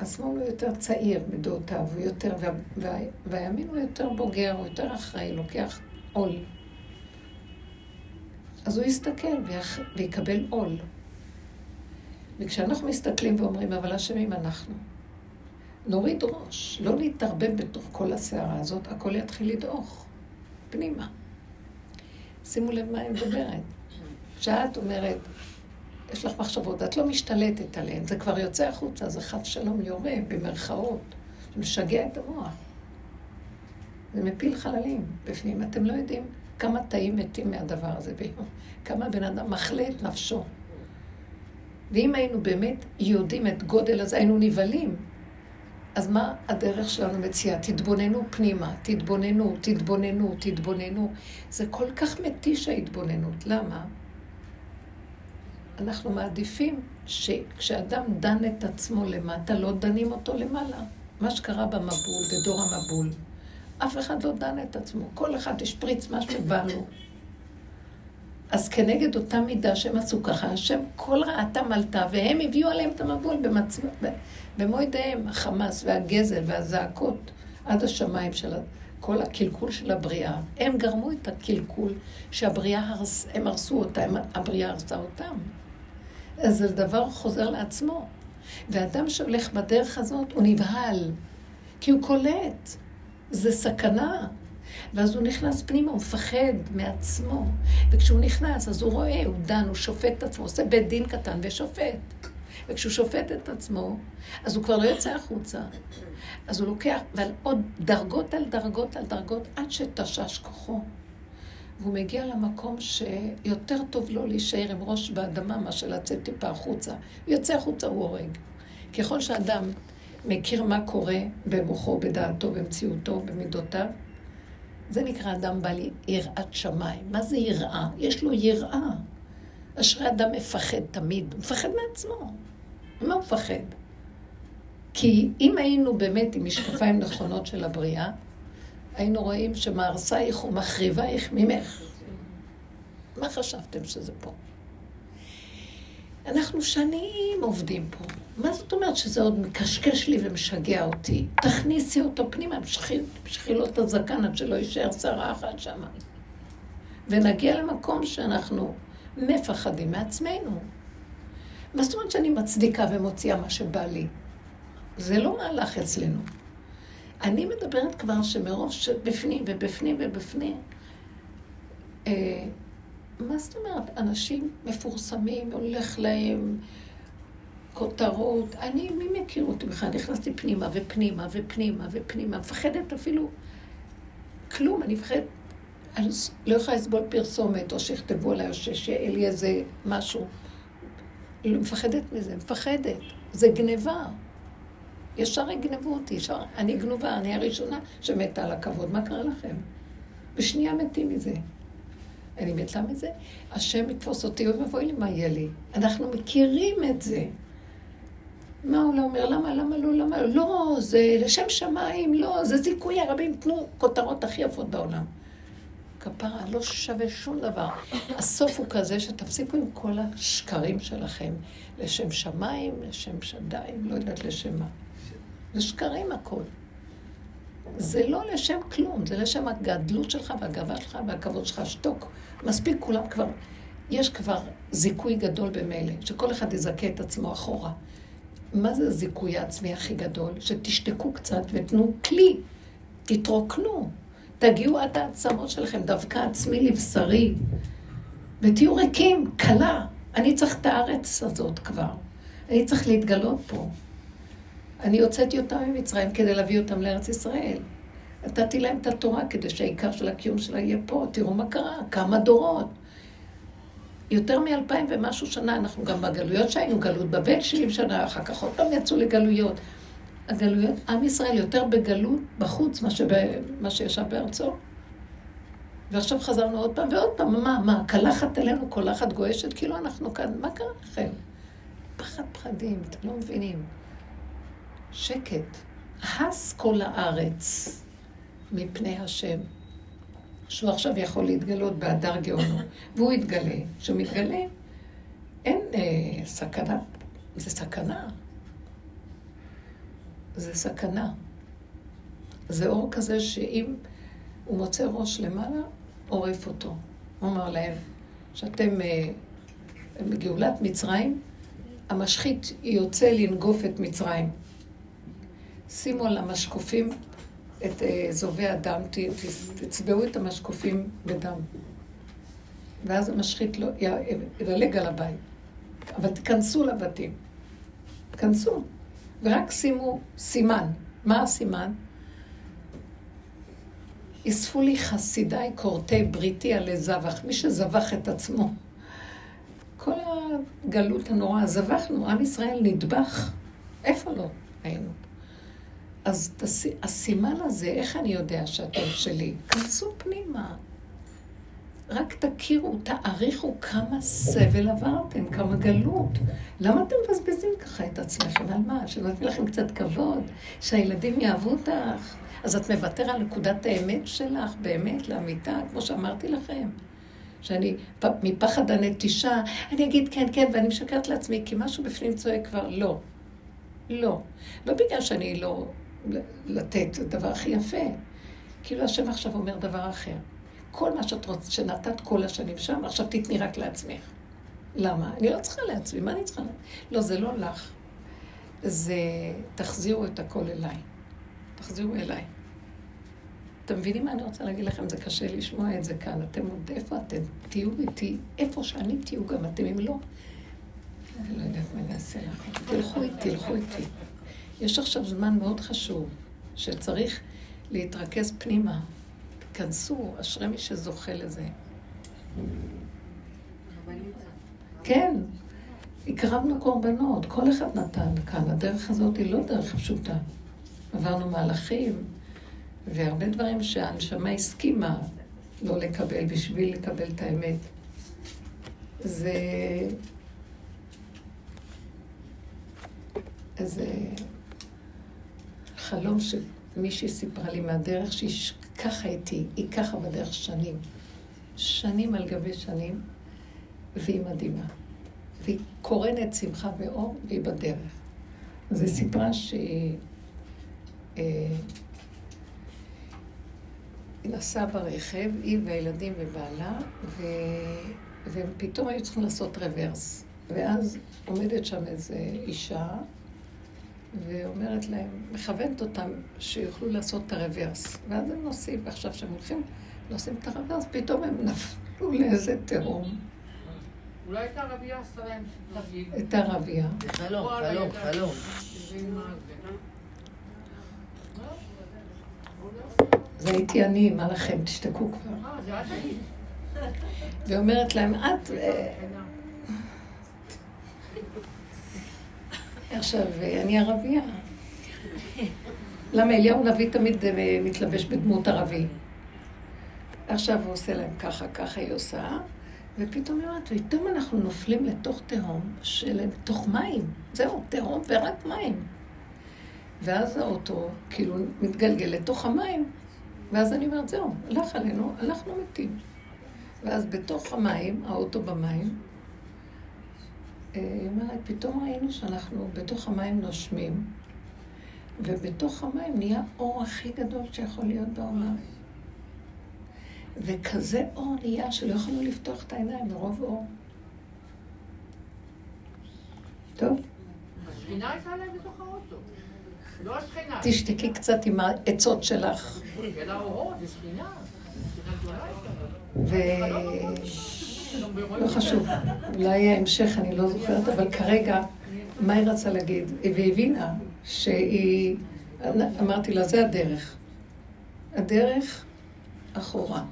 השמאל הוא יותר צעיר בדעותיו, הוא יותר, וה, וה, והימין הוא יותר בוגר, הוא יותר אחראי, לוקח עול. אז הוא יסתכל ויח, ויקבל עול. וכשאנחנו מסתכלים ואומרים, אבל אשמים אנחנו, נוריד ראש, לא להתערבב בתוך כל הסערה הזאת, הכל יתחיל לדעוך פנימה. שימו לב מה אני מדברת. כשאת אומרת, יש לך מחשבות, את לא משתלטת עליהן, זה כבר יוצא החוצה, זה חס שלום יורה, במרכאות, זה משגע את המוח. זה מפיל חללים בפנים. אתם לא יודעים כמה תאים מתים מהדבר הזה ביום, כמה בן אדם מחלה את נפשו. ואם היינו באמת יודעים את גודל הזה, היינו נבהלים. אז מה הדרך שלנו מציעה? תתבוננו פנימה, תתבוננו, תתבוננו, תתבוננו. זה כל כך מתיש ההתבוננות. למה? אנחנו מעדיפים שכשאדם דן את עצמו למטה, לא דנים אותו למעלה. מה שקרה במבול, בדור המבול, אף אחד לא דן את עצמו. כל אחד השפריץ מה שבא לו. אז כנגד אותה מידה שהם עשו ככה, השם כל רעתם עלתה, והם הביאו עליהם את המבול במצב... במו ידיהם, החמאס והגזל והזעקות עד השמיים של כל הקלקול של הבריאה. הם גרמו את הקלקול שהבריאה, הרס... הם הרסו אותה, הם... הבריאה הרסה אותם. אז זה דבר חוזר לעצמו. ואדם שהולך בדרך הזאת, הוא נבהל, כי הוא קולט, זה סכנה. ואז הוא נכנס פנימה, הוא מפחד מעצמו. וכשהוא נכנס, אז הוא רואה, הוא דן, הוא שופט את עצמו, עושה בית דין קטן ושופט. וכשהוא שופט את עצמו, אז הוא כבר לא יוצא החוצה. אז הוא לוקח, ועל עוד דרגות על דרגות על דרגות, עד שתשש כוחו. והוא מגיע למקום שיותר טוב לו להישאר עם ראש באדמה מאשר לצאת טיפה החוצה. הוא יוצא החוצה, הוא הורג. ככל שאדם מכיר מה קורה במוחו, בדעתו, במציאותו, במידותיו, זה נקרא אדם בעל יראת שמיים. מה זה יראה? יש לו יראה. אשרי אדם מפחד תמיד, הוא מפחד מעצמו. מה הוא מפחד? כי אם היינו באמת עם משקפיים נכונות של הבריאה, היינו רואים שמהרסייך ומחריבייך ממך. מה חשבתם שזה פה? אנחנו שנים עובדים פה. מה זאת אומרת שזה עוד מקשקש לי ומשגע אותי? תכניסי אותו פנימה, המשכי לו את הזקן עד שלא יישאר שרה אחת שם. ונגיע למקום שאנחנו מפחדים מעצמנו. מה זאת אומרת שאני מצדיקה ומוציאה מה שבא לי? זה לא מהלך אצלנו. אני מדברת כבר שמרוב שבפנים ובפנים ובפנים, אה, מה זאת אומרת? אנשים מפורסמים, הולך להם כותרות. אני, מי מכיר אותי בכלל? נכנסתי פנימה ופנימה ופנימה ופנימה, מפחדת אפילו כלום, אני מפחדת, אני לא יכולה לסבול פרסומת, או שיכתבו עליי, או שיהיה לי איזה משהו. אני מפחדת מזה, מפחדת. זה גניבה. ישר יגנבו אותי, ישר, אני גנובה, אני הראשונה שמתה על הכבוד, מה קרה לכם? בשנייה מתים מזה. אני מתה מזה, השם יתפוס אותי, אוי ואבוי לי, מה יהיה לי? אנחנו מכירים את זה. מה הוא לא אומר? למה, למה לא, למה לא? לא, זה לשם שמיים, לא, זה זיכוי הרבים, תנו כותרות הכי יפות בעולם. כפרה, לא שווה שום דבר. הסוף הוא כזה שתפסיקו עם כל השקרים שלכם. לשם שמיים, לשם שדיים, לא יודעת לשם מה. זה שקרים הכל. זה לא לשם כלום, זה לשם הגדלות שלך והגאווה שלך והכבוד שלך. שתוק. מספיק כולם כבר, יש כבר זיכוי גדול במילא, שכל אחד יזכה את עצמו אחורה. מה זה הזיכוי העצמי הכי גדול? שתשתקו קצת ותנו כלי, תתרוקנו, תגיעו עד העצמות שלכם, דווקא עצמי לבשרי. ותהיו ריקים, קלה. אני צריך את הארץ הזאת כבר. אני צריך להתגלות פה. אני הוצאתי אותם ממצרים כדי להביא אותם לארץ ישראל. נתתי להם את התורה כדי שהעיקר של הקיום שלה יהיה פה. תראו מה קרה, כמה דורות. יותר מאלפיים ומשהו שנה, אנחנו גם בגלויות שהיינו, גלות בבל 70 שנה, אחר כך עוד פעם יצאו לגלויות. הגלויות, עם ישראל יותר בגלות בחוץ מה שישב בארצו. ועכשיו חזרנו עוד פעם ועוד פעם, מה, מה, קלחת אלינו, קולחת גועשת, כאילו אנחנו כאן, מה קרה לכם? פחד פחדים, אתם לא מבינים. שקט. הס כל הארץ מפני השם. שהוא עכשיו יכול להתגלות בהדר גאונו, והוא יתגלה. כשהוא מתגלה, אין אה, סכנה. זה סכנה. זה סכנה. זה אור כזה שאם הוא מוצא ראש למעלה, עורף אותו. הוא אמר להם, שאתם אה, בגאולת מצרים, המשחית יוצא לנגוף את מצרים. שימו על המשקופים את אה, זובי הדם, תצבעו את המשקופים בדם. ואז המשחית לא, ידלג על הבית. אבל תיכנסו לבתים. תיכנסו. ורק שימו סימן. מה הסימן? אספו לי חסידיי כורתי בריתי עלי זבח, מי שזבח את עצמו. כל הגלות הנוראה, זבחנו, עם ישראל נדבך. איפה לא היינו? אז. הסימן הזה, איך אני יודע שאתם שלי? כנסו פנימה. רק תכירו, תעריכו כמה סבל עברתם, כמה גלות. למה אתם מבזבזים ככה את עצמכם? על מה? שנביא לכם קצת כבוד? שהילדים יאהבו אותך? אז את מוותר על נקודת האמת שלך, באמת, לאמיתה, כמו שאמרתי לכם. שאני, מפחד הנטישה, אני אגיד כן, כן, ואני משקרת לעצמי, כי משהו בפנים צועק כבר, לא. לא. לא בגלל שאני לא לתת, זה הדבר הכי יפה. כאילו השם עכשיו אומר דבר אחר. כל מה שאת רוצה, שנתת כל השנים שם, עכשיו תתני רק לעצמך. למה? אני לא צריכה לעצמי, מה אני צריכה? לא, זה לא לך. זה, תחזירו את הכל אליי. תחזירו אליי. אתם מבינים מה אני רוצה להגיד לכם? זה קשה לשמוע את זה כאן. אתם עוד איפה אתם? תהיו איתי. איפה שאני תהיו גם אתם, אם לא... אני לא יודעת מה אני אעשה לכם. תלכו איתי, תלכו איתי. יש עכשיו זמן מאוד חשוב, שצריך להתרכז פנימה. תיכנסו, אשרי מי שזוכה לזה. כן, הקרבנו קורבנות, כל אחד נתן כאן. הדרך הזאת היא לא דרך פשוטה. עברנו מהלכים, והרבה דברים שהנשמה הסכימה לא לקבל בשביל לקבל את האמת. זה... איזה חלום שמישהי סיפרה לי מהדרך שהיא ככה איתי, היא ככה בדרך שנים. שנים על גבי שנים, והיא מדהימה. והיא קורנת שמחה ואור, והיא בדרך. אז היא סיפרה שהיא... אה, נסעה ברכב, היא והילדים ובעלה, ו... והם פתאום היו צריכים לעשות רוורס. ואז עומדת שם איזו אישה, ואומרת להם, מכוונת אותם שיוכלו לעשות את הרוורס. ואז הם נוסעים, ועכשיו כשהם הולכים, נוסעים את הרוורס, פתאום הם נפלו לאיזה תהום. אולי את הערבייה עשה להם תרגיל. את הערבייה. חלום, חלום, חלום. זה הייתי אני, מה לכם, תשתקו כבר. אה, זה את היית. ואומרת להם, את... עכשיו, אני ערבייה. למה אליהו הנביא תמיד אה, מתלבש בדמות ערבי? עכשיו הוא עושה להם ככה, ככה היא עושה, ופתאום היא אומרת, פתאום אנחנו נופלים לתוך תהום של תוך מים. זהו, תהום ורק מים. ואז האוטו כאילו מתגלגל לתוך המים, ואז אני אומרת, זהו, הלך עלינו, אנחנו מתים. ואז בתוך המים, האוטו במים, אה, היא אומרת, פתאום ראינו שאנחנו בתוך המים נושמים, ובתוך המים נהיה אור הכי גדול שיכול להיות בעולם. וכזה אור נהיה שלא יכולנו לפתוח את העיניים מרוב אור. טוב, השכינה הייתה להם בתוך האוטו. לא השכינה. תשתקי קצת עם העצות שלך. האורות, זה שכינה. שכינה גדולה הייתה. לא חשוב. אולי ההמשך, אני לא זוכרת, אבל כרגע, מה היא רצה להגיד? והיא הבינה שהיא... אמרתי לה, זה הדרך. הדרך אחורה.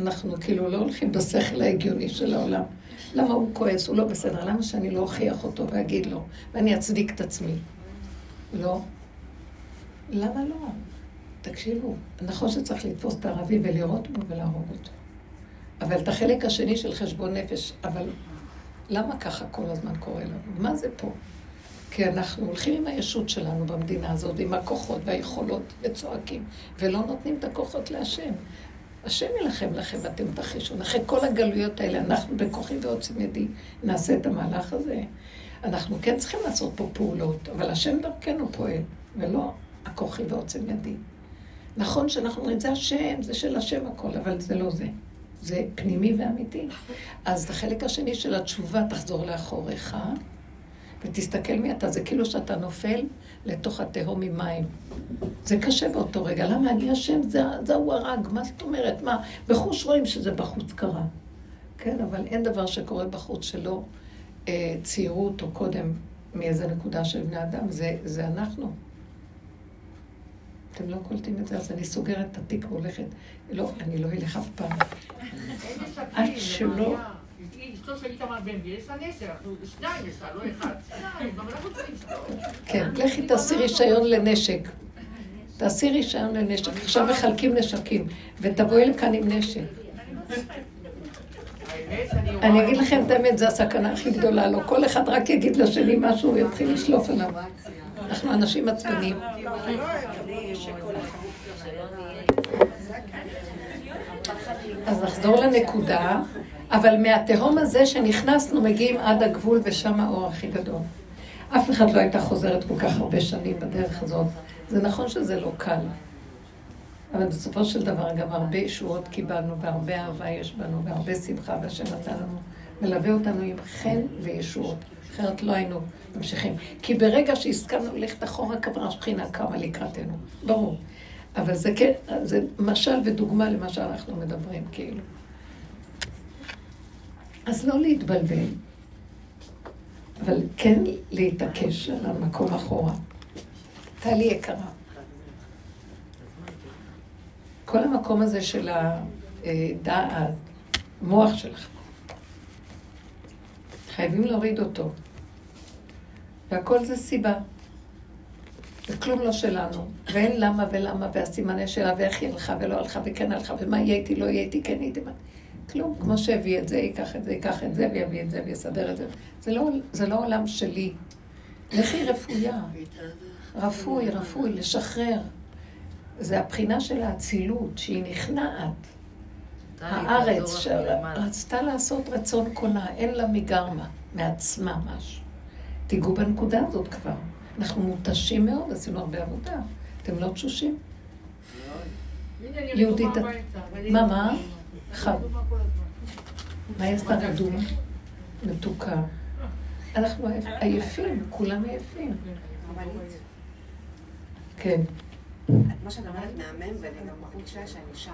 אנחנו כאילו לא הולכים בשכל ההגיוני של העולם. למה הוא כועס? הוא לא בסדר. למה שאני לא אוכיח אותו ואגיד לו, ואני אצדיק את עצמי? לא. למה לא? תקשיבו, נכון שצריך לתפוס את הערבי ולירות בו ולהרוג אותו. אבל את החלק השני של חשבון נפש, אבל למה ככה כל הזמן קורה לנו? מה זה פה? כי אנחנו הולכים עם הישות שלנו במדינה הזאת, עם הכוחות והיכולות, וצועקים, ולא נותנים את הכוחות להשם. השם ילחם לכם ואתם תחישו. אחרי כל הגלויות האלה, אנחנו בכוחי ועוצם ידי נעשה את המהלך הזה. אנחנו כן צריכים לעשות פה פעולות, אבל השם דרכנו פועל, ולא הכוחי ועוצם ידי. נכון שאנחנו אומרים, זה השם, זה של השם הכל, אבל זה לא זה. זה פנימי ואמיתי. אז החלק השני של התשובה, תחזור לאחוריך, ותסתכל מי אתה. זה כאילו שאתה נופל לתוך התהום ממים. זה קשה באותו רגע. למה אני אשם? זה, זה הוא הרג. מה זאת אומרת? מה? בחוש רואים שזה בחוץ קרה. כן, אבל אין דבר שקורה בחוץ שלא אה, ציירו אותו קודם מאיזה נקודה של בני אדם. זה, זה אנחנו. אתם לא קולטים את זה, אז אני סוגרת את התיק והולכת. לא, אני לא אלך אף פעם. עד שלא... אשתו של איתמר בן גביר, יש לה נשר, שניים יש לה, לא אחד. שניים, אבל אנחנו צריכים כן, לכי תעשי רישיון לנשק. תעשי רישיון לנשק. עכשיו מחלקים נשקים, ותבואי לכאן עם נשק. אני אגיד לכם את האמת, זו הסכנה הכי גדולה לו. כל אחד רק יגיד לשני משהו, הוא יתחיל לשלוף עליו. אנחנו אנשים עצבניים. אז נחזור לנקודה, אבל מהתהום הזה שנכנסנו מגיעים עד הגבול ושם האור הכי גדול. אף אחד לא הייתה חוזרת כל כך הרבה שנים בדרך הזאת. זה נכון שזה לא קל, אבל בסופו של דבר גם הרבה ישועות קיבלנו, והרבה אהבה יש בנו, והרבה שמחה, והשם נתן לנו, מלווה אותנו עם חן וישועות. אחרת לא היינו ממשיכים. כי ברגע שהסכמנו ללכת אחורה, כבר השכינה קמה לקראתנו. ברור. אבל זה כן, זה משל ודוגמה למה שאנחנו מדברים, כאילו. אז לא להתבלבל, אבל כן להתעקש על המקום אחורה. טלי יקרה. כל המקום הזה של הדעת, מוח שלך, חייבים להוריד אותו. והכל זה סיבה. וכלום לא שלנו, ואין למה ולמה, והסימני שלה, ואיך היא הלכה ולא הלכה, וכן הלכה, ומה יהיה איתי, לא יהיה איתי, כן הייתי, כלום. כמו שהביא את זה, ייקח את זה, ייקח את זה, ויביא את זה, ויסדר את זה. זה לא, זה לא עולם שלי. לכי רפויה. רפוי, רפוי, לשחרר. זה הבחינה של האצילות, שהיא נכנעת. הארץ שרצתה לעשות רצון קונה, אין לה מגרמה, מעצמה משהו. תיגעו בנקודה הזאת כבר. אנחנו מותשים מאוד, עשינו הרבה עבודה. אתם לא תשושים? יהודית, מה, מה? חם. מה היא עשתה רדומה? מתוקה. אנחנו עייפים, כולם עייפים. כן. מה שאת אומרת מהמם, ואני גם מרגישה שאני שם.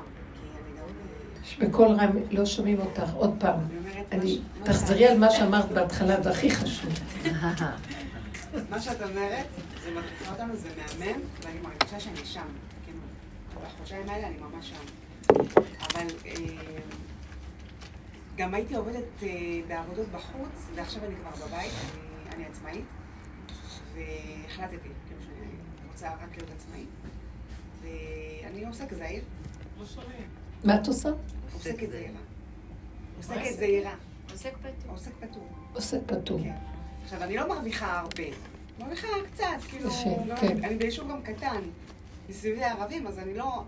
בקול רם לא שומעים אותך, עוד פעם. אני, תחזרי על מה שאמרת בהתחלה, זה הכי חשוב. *laughs* מה שאת אומרת, זה מרגישה אותנו, זה מהמם, ואני מרגישה שאני שם. כאילו, בחודשיים האלה אני ממש שם. אבל אה, גם הייתי עובדת אה, בעבודות בחוץ, ועכשיו אני כבר בבית, אני עצמאית, והחלטתי, כאילו, שאני רוצה רק להיות עצמאית. ואני עוסק זעיר. מה את עושה? עוסקת זעירה. עוסקת זעירה. עוסק פטור. עוסק פטור. עוסק פטור. כן. עכשיו, אני לא מרוויחה הרבה. מרוויחה קצת, כאילו, לא, כן. אני ביישוב גם קטן. מסביבי הערבים, אז אני לא...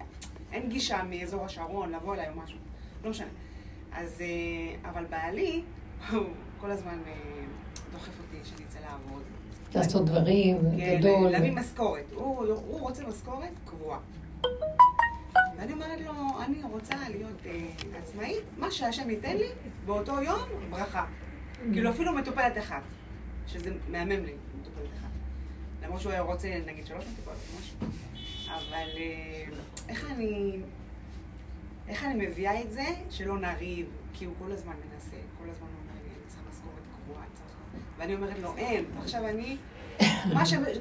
אין גישה מאזור השרון לבוא אליי או משהו. לא משנה. אז... אה, אבל בעלי, הוא כל הזמן אה, דוחף אותי שאני אצא לעבוד. לעשות דברים, כן, גדול. להביא משכורת. הוא רוצה משכורת קבועה. ואני אומרת לו, אני רוצה להיות אה, עצמאית, מה שהשם ייתן לי, באותו יום, ברכה. כאילו אפילו מטופלת אחת, שזה מהמם לי, מטופלת אחת. למרות שהוא היה רוצה, נגיד, שלוש מטופלות, משהו. אבל אה, איך אני... איך אני מביאה את זה שלא נריב, כי הוא כל הזמן מנסה, כל הזמן אומר לי, אני צריכה משכורת קבועה, אני צריכה... ואני אומרת לו, אין, עכשיו אני,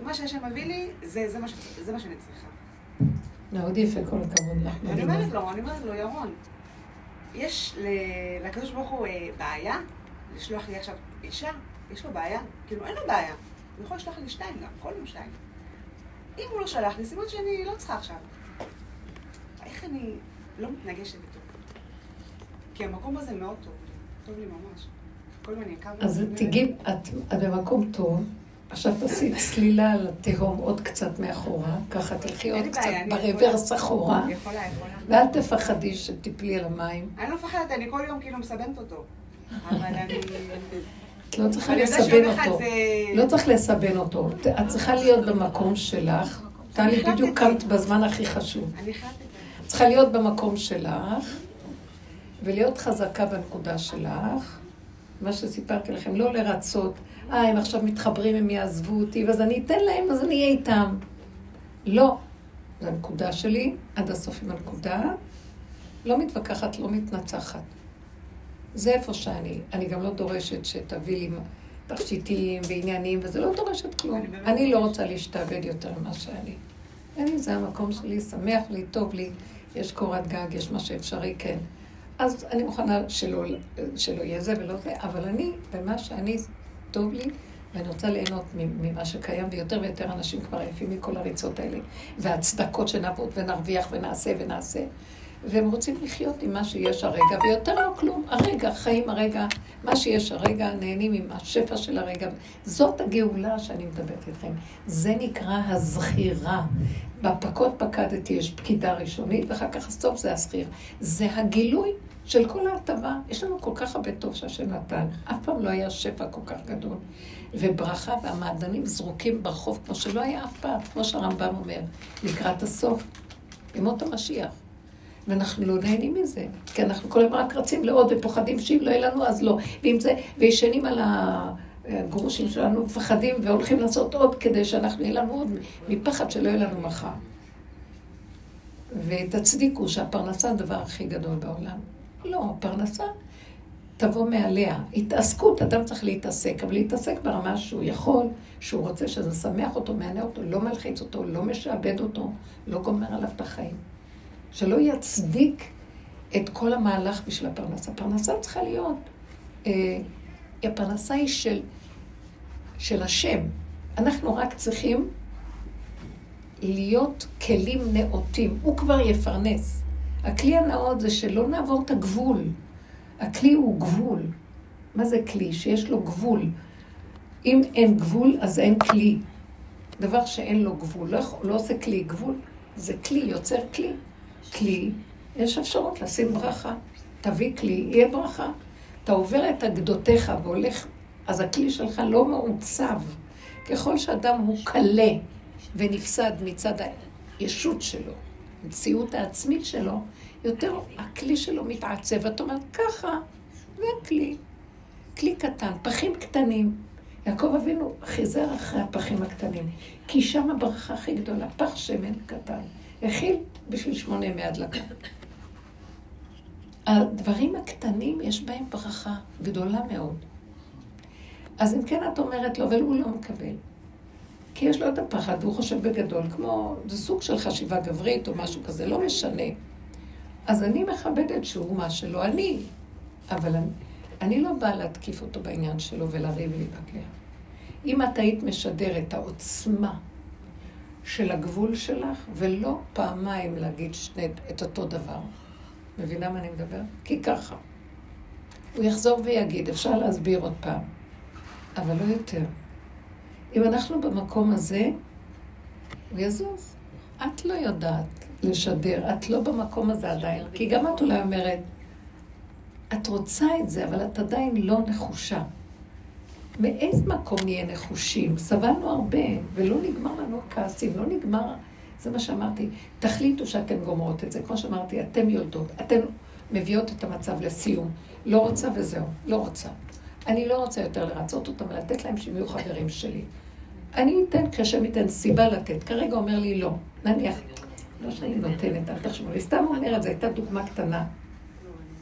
מה שהשם מביא לי, זה זה מה ש- זה מה שאני צריכה. מאוד יפה, כל הכבוד לך. מדהימה. אומרת לו, אני אומרת לו, ירון, יש לקדוש ברוך הוא אה, בעיה לשלוח לי עכשיו אישה, יש לו בעיה, כאילו אין לו בעיה, הוא יכול לשלוח לי שתיים גם, כל יום שתיים. אם הוא לא שלח לי, סימן שאני לא צריכה עכשיו. איך אני לא מתנגשת איתו? כי המקום הזה מאוד טוב לי, טוב לי ממש. כל מיני קו... אז תגיעי, את במקום טוב, עכשיו תעשי צלילה על התהום עוד קצת מאחורה, ככה תלכי עוד קצת ברוורס אחורה, יכולה, יכולה. ואל תפחדי שתיפלי על המים. אני לא מפחדת, אני כל יום כאילו מסבנת אותו. אבל אני... את לא צריכה לסבן אותו. לא צריך לסבן אותו. את צריכה להיות במקום שלך. טלי. בדיוק קמת בזמן הכי חשוב. אני החלטתי. צריכה להיות במקום שלך, ולהיות חזקה בנקודה שלך. מה שסיפרתי לכם, לא לרצות, אה, הם עכשיו מתחברים, הם יעזבו אותי, ואז אני אתן להם, אז אני אהיה איתם. לא. זו הנקודה שלי, עד הסוף עם הנקודה. לא מתווכחת, לא מתנצחת. זה איפה שאני. אני גם לא דורשת שתביא לי תכשיטים ועניינים, וזה לא דורשת כלום. אני אני לא. רוצה להשתעבד יותר ממה שאני. אני, זה המקום שלי, שמח לי, טוב לי, יש קורת גג, יש מה שאפשרי, כן. אז אני מוכנה שלא, שלא יהיה זה ולא זה, אבל אני, במה שאני, טוב לי, ואני רוצה ליהנות ממה שקיים, ויותר ויותר אנשים כבר עייפים מכל הריצות האלה, והצדקות שנעבוד ונרוויח ונעשה ונעשה. והם רוצים לחיות עם מה שיש הרגע, ויותר לא כלום. הרגע, חיים הרגע, מה שיש הרגע, נהנים עם השפע של הרגע. זאת הגאולה שאני מדברת איתכם. זה נקרא הזכירה. בפקוד פקדתי יש פקידה ראשונית, ואחר כך הסוף זה הזכיר. זה הגילוי של כל ההטבה. יש לנו כל כך הרבה טוב שהשם נתן. אף פעם לא היה שפע כל כך גדול. וברכה והמעדנים זרוקים ברחוב כמו שלא היה אף פעם, כמו שהרמב"ם אומר, לקראת הסוף, ימות המשיח. ואנחנו לא נהנים מזה, כי אנחנו כל הזמן רק רצים לעוד ופוחדים שאם לא יהיה לנו אז לא. ואם זה, וישנים על הגרושים שלנו, מפחדים והולכים לעשות עוד כדי שאנחנו יהיה לנו עוד, מפחד שלא יהיה לנו מחר. ותצדיקו שהפרנסה הדבר הכי גדול בעולם. לא, הפרנסה תבוא מעליה. התעסקות, אדם צריך להתעסק, אבל להתעסק ברמה שהוא יכול, שהוא רוצה שזה שמח אותו, מענה אותו, לא מלחיץ אותו, לא משעבד אותו, לא גומר עליו את החיים. שלא יצדיק את כל המהלך בשביל הפרנסה. הפרנסה צריכה להיות, אה, הפרנסה היא של, של השם. אנחנו רק צריכים להיות כלים נאותים. הוא כבר יפרנס. הכלי הנאות זה שלא נעבור את הגבול. הכלי הוא גבול. מה זה כלי? שיש לו גבול. אם אין גבול, אז אין כלי. דבר שאין לו גבול, לא, לא עושה כלי. גבול זה כלי, יוצר כלי. כלי, יש אפשרות לשים ברכה. תביא כלי, יהיה ברכה. אתה עובר את אגדותיך והולך, אז הכלי שלך לא מעוצב. ככל שאדם הוא קלה ונפסד מצד הישות שלו, המציאות העצמית שלו, יותר הכלי שלו מתעצב. את אומרת, ככה, זה כלי. כלי קטן, פחים קטנים. יעקב אבינו חיזר אחרי הפחים הקטנים, כי שם הברכה הכי גדולה, פח שמן קטן. הכיל בשביל שמונה ימי הדלקה. הדברים הקטנים, יש בהם ברכה גדולה מאוד. אז אם כן את אומרת לו, אבל הוא לא מקבל. כי יש לו את הפחד והוא חושב בגדול, כמו, זה סוג של חשיבה גברית או משהו כזה, לא משנה. אז אני מכבדת שהוא מה שלא אני, אבל אני, אני לא באה להתקיף אותו בעניין שלו ולריב ולהתווכח. אם את היית משדרת את העוצמה של הגבול שלך, ולא פעמיים להגיד שני, את אותו דבר. מבינה מה אני מדבר? כי ככה. הוא יחזור ויגיד, אפשר להסביר עוד פעם, אבל לא יותר. אם אנחנו במקום הזה, הוא יזוז. את לא יודעת לשדר, את לא במקום הזה עדיין. כי גם את אולי אומרת, את רוצה את זה, אבל את עדיין לא נחושה. מאיזה מקום נהיה נחושים? סבלנו הרבה, ולא נגמר לנו כעסים, לא נגמר... זה מה שאמרתי. תחליטו שאתן גומרות את זה. כמו שאמרתי, אתן יולדות, אתן מביאות את המצב לסיום. לא רוצה וזהו, לא רוצה. אני לא רוצה יותר לרצות אותם ולתת להם שהם יהיו חברים שלי. אני אתן, כשם ייתן סיבה לתת. כרגע אומר לי לא. נניח, לא שאני נותנת, אל תחשבו. אני סתם אומרת, זו הייתה דוגמה קטנה.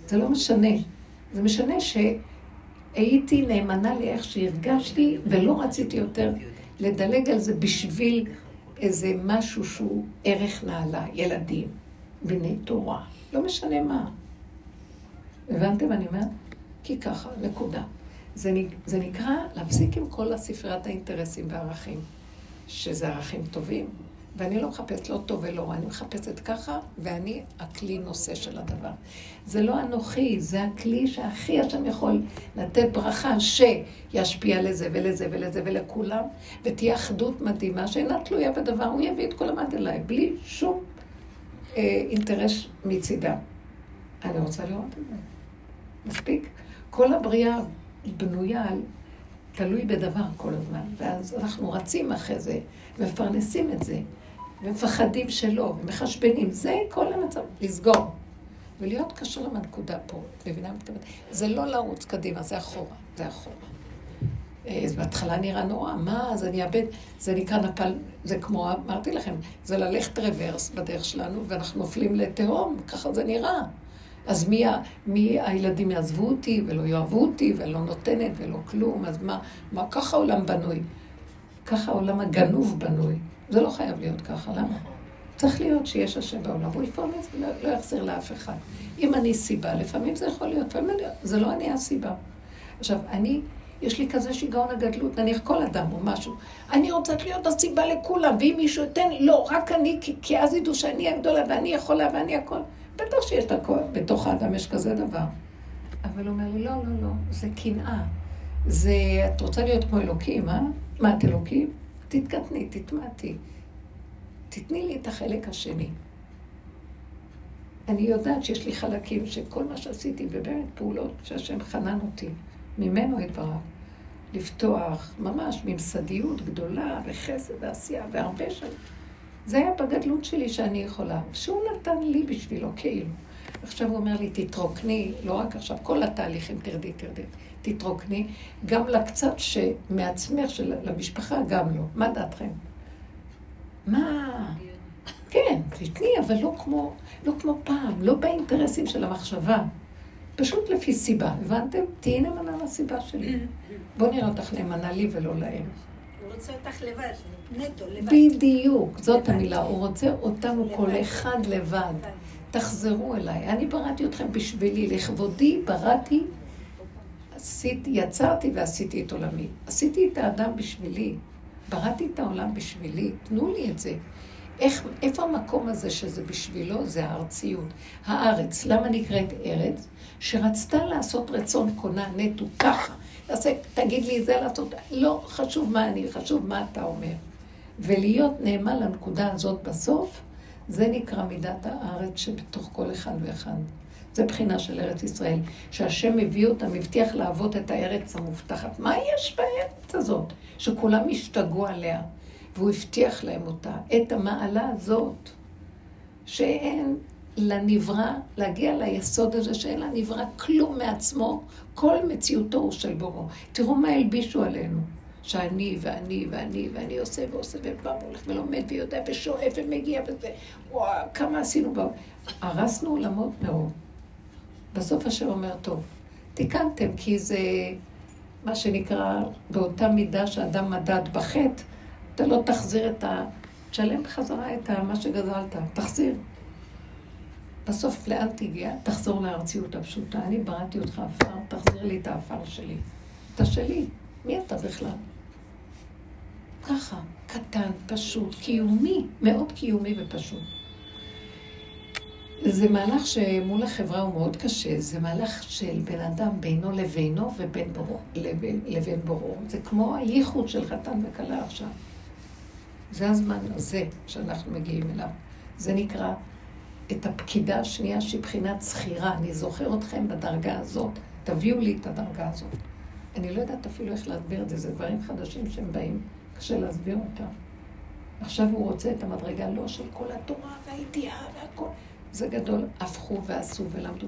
זה לא משנה. זה משנה שהייתי נאמנה לאיך שהרגשתי, ולא רציתי יותר לדלג על זה בשביל איזה משהו שהוא ערך נעלה, ילדים, בני תורה, לא משנה מה. הבנתם? אני אומרת? כי ככה, נקודה. זה, זה נקרא להפסיק עם כל הספריית האינטרסים והערכים, שזה ערכים טובים, ואני לא מחפשת לא טוב ולא רע, אני מחפשת ככה, ואני הכלי נושא של הדבר. זה לא אנוכי, זה הכלי שהכי השם יכול לתת ברכה שישפיע לזה ולזה ולזה ולכולם, ותהיה אחדות מדהימה שאינה תלויה בדבר, הוא יביא את כל המד אליי, בלי שום אה, אינטרס מצידה. אני רוצה לראות את זה. מספיק? כל הבריאה בנויה על תלוי בדבר כל הזמן, ואז אנחנו רצים אחרי זה, מפרנסים את זה, ומפחדים שלא, ומחשבנים. זה כל המצב, לסגור. ולהיות קשור עם הנקודה פה, מבינה מתכוונת? זה לא לרוץ קדימה, זה אחורה, זה אחורה. אה, זה בהתחלה נראה נורא, מה, אז אני אאבד, זה נקרא נפל, זה כמו, אמרתי לכם, זה ללכת רוורס בדרך שלנו, ואנחנו נופלים לתהום, ככה זה נראה. אז מי, מי הילדים יעזבו אותי ולא יאהבו אותי ולא נותנת ולא כלום, אז מה, מה ככה העולם בנוי? ככה העולם הגנוב בנוי. זה לא חייב להיות ככה, למה? צריך להיות שיש השם בעולם, הוא יפרנס ולא לא יחזיר לאף אחד. אם אני סיבה, לפעמים זה יכול להיות, לפעמים זה לא אני הסיבה. עכשיו, אני, יש לי כזה שיגעון הגדלות, נניח כל אדם או משהו, אני רוצה להיות הסיבה לכולם, ואם מישהו ייתן, לא, רק אני, כי, כי אז ידעו שאני הגדולה ואני יכולה ואני הכל. בטח שיש את הכל, בתוך האדם יש כזה דבר. אבל הוא אומר לי, לא, לא, לא, זה קנאה. זה, את רוצה להיות כמו אלוקים, אה? מה, את אלוקים? תתקטני, תתמעטי. תתני לי את החלק השני. אני יודעת שיש לי חלקים שכל מה שעשיתי, ובאמת פעולות שהשם חנן אותי, ממנו יתברך, לפתוח ממש ממסדיות גדולה וחסד ועשייה והרבה שנים. זה היה בגדלות שלי שאני יכולה, שהוא נתן לי בשבילו, כאילו. עכשיו הוא אומר לי, תתרוקני, לא רק עכשיו, כל התהליכים, תרדי, תרדי, תתרוקני, גם לקצת שמעצמך, של, למשפחה, גם לא. מה דעתכם? מה? כן, תתני, אבל לא כמו, לא כמו פעם, לא באינטרסים של המחשבה. פשוט לפי סיבה, הבנתם? תהיי נאמנה לסיבה שלי. בואו נראה אותך נאמנה לי ולא להם. רוצה אותך לבד, נטו, לבד. בדיוק, זאת המילה. הוא רוצה אותנו כל אחד לבד. תחזרו אליי. אני בראתי אתכם בשבילי, לכבודי בראתי, עשיתי, יצרתי ועשיתי את עולמי. עשיתי את האדם בשבילי. בראתי את העולם בשבילי. תנו לי את זה. איך, איפה המקום הזה שזה בשבילו? זה הארציות. הארץ. למה נקראת ארץ? שרצתה לעשות רצון קונה נטו ככה. תעשה, תגיד לי זה לעשות, לא חשוב מה אני, חשוב מה אתה אומר. ולהיות נאמן לנקודה הזאת בסוף, זה נקרא מידת הארץ שבתוך כל אחד ואחד. זה בחינה של ארץ ישראל, שהשם מביא אותם, הבטיח לעבוד את הארץ המובטחת. מה יש בארץ הזאת? שכולם השתגעו עליה, והוא הבטיח להם אותה, את המעלה הזאת, שאין לנברא, להגיע ליסוד הזה שאין לנברא כלום מעצמו, כל מציאותו הוא של בורו. תראו מה הלבישו עלינו. שאני ואני ואני ואני עושה ועושה ובא והולך ולומד ויודע ושואף ומגיע וזה. וואו, כמה עשינו בה. הרסנו עולמות מאוד. בסוף השם אומר, טוב, תיקנתם, כי זה מה שנקרא, באותה מידה שאדם מדד בחטא, אתה לא תחזיר את ה... תשלם בחזרה את מה שגזלת, תחזיר. בסוף לאן תגיע? תחזור לארציות הפשוטה. אני בראתי אותך עפר, תחזיר לי את העפר שלי. אתה שלי. מי אתה בכלל? ככה, קטן, פשוט, קיומי, מאוד קיומי ופשוט. זה מהלך שמול החברה הוא מאוד קשה, זה מהלך של בן אדם בינו לבינו ובין בורו, לבין, לבין בורו. זה כמו הייחוד של חתן וכלה עכשיו. זה הזמן הזה שאנחנו מגיעים אליו. זה נקרא את הפקידה השנייה שהיא בחינת זכירה. אני זוכר אתכם בדרגה הזאת, תביאו לי את הדרגה הזאת. אני לא יודעת אפילו איך להסביר את זה, זה דברים חדשים שהם באים, קשה להסביר אותם. עכשיו הוא רוצה את המדרגה לא של כל התורה והידיעה והכל. זה גדול, הפכו ועשו ולמדו.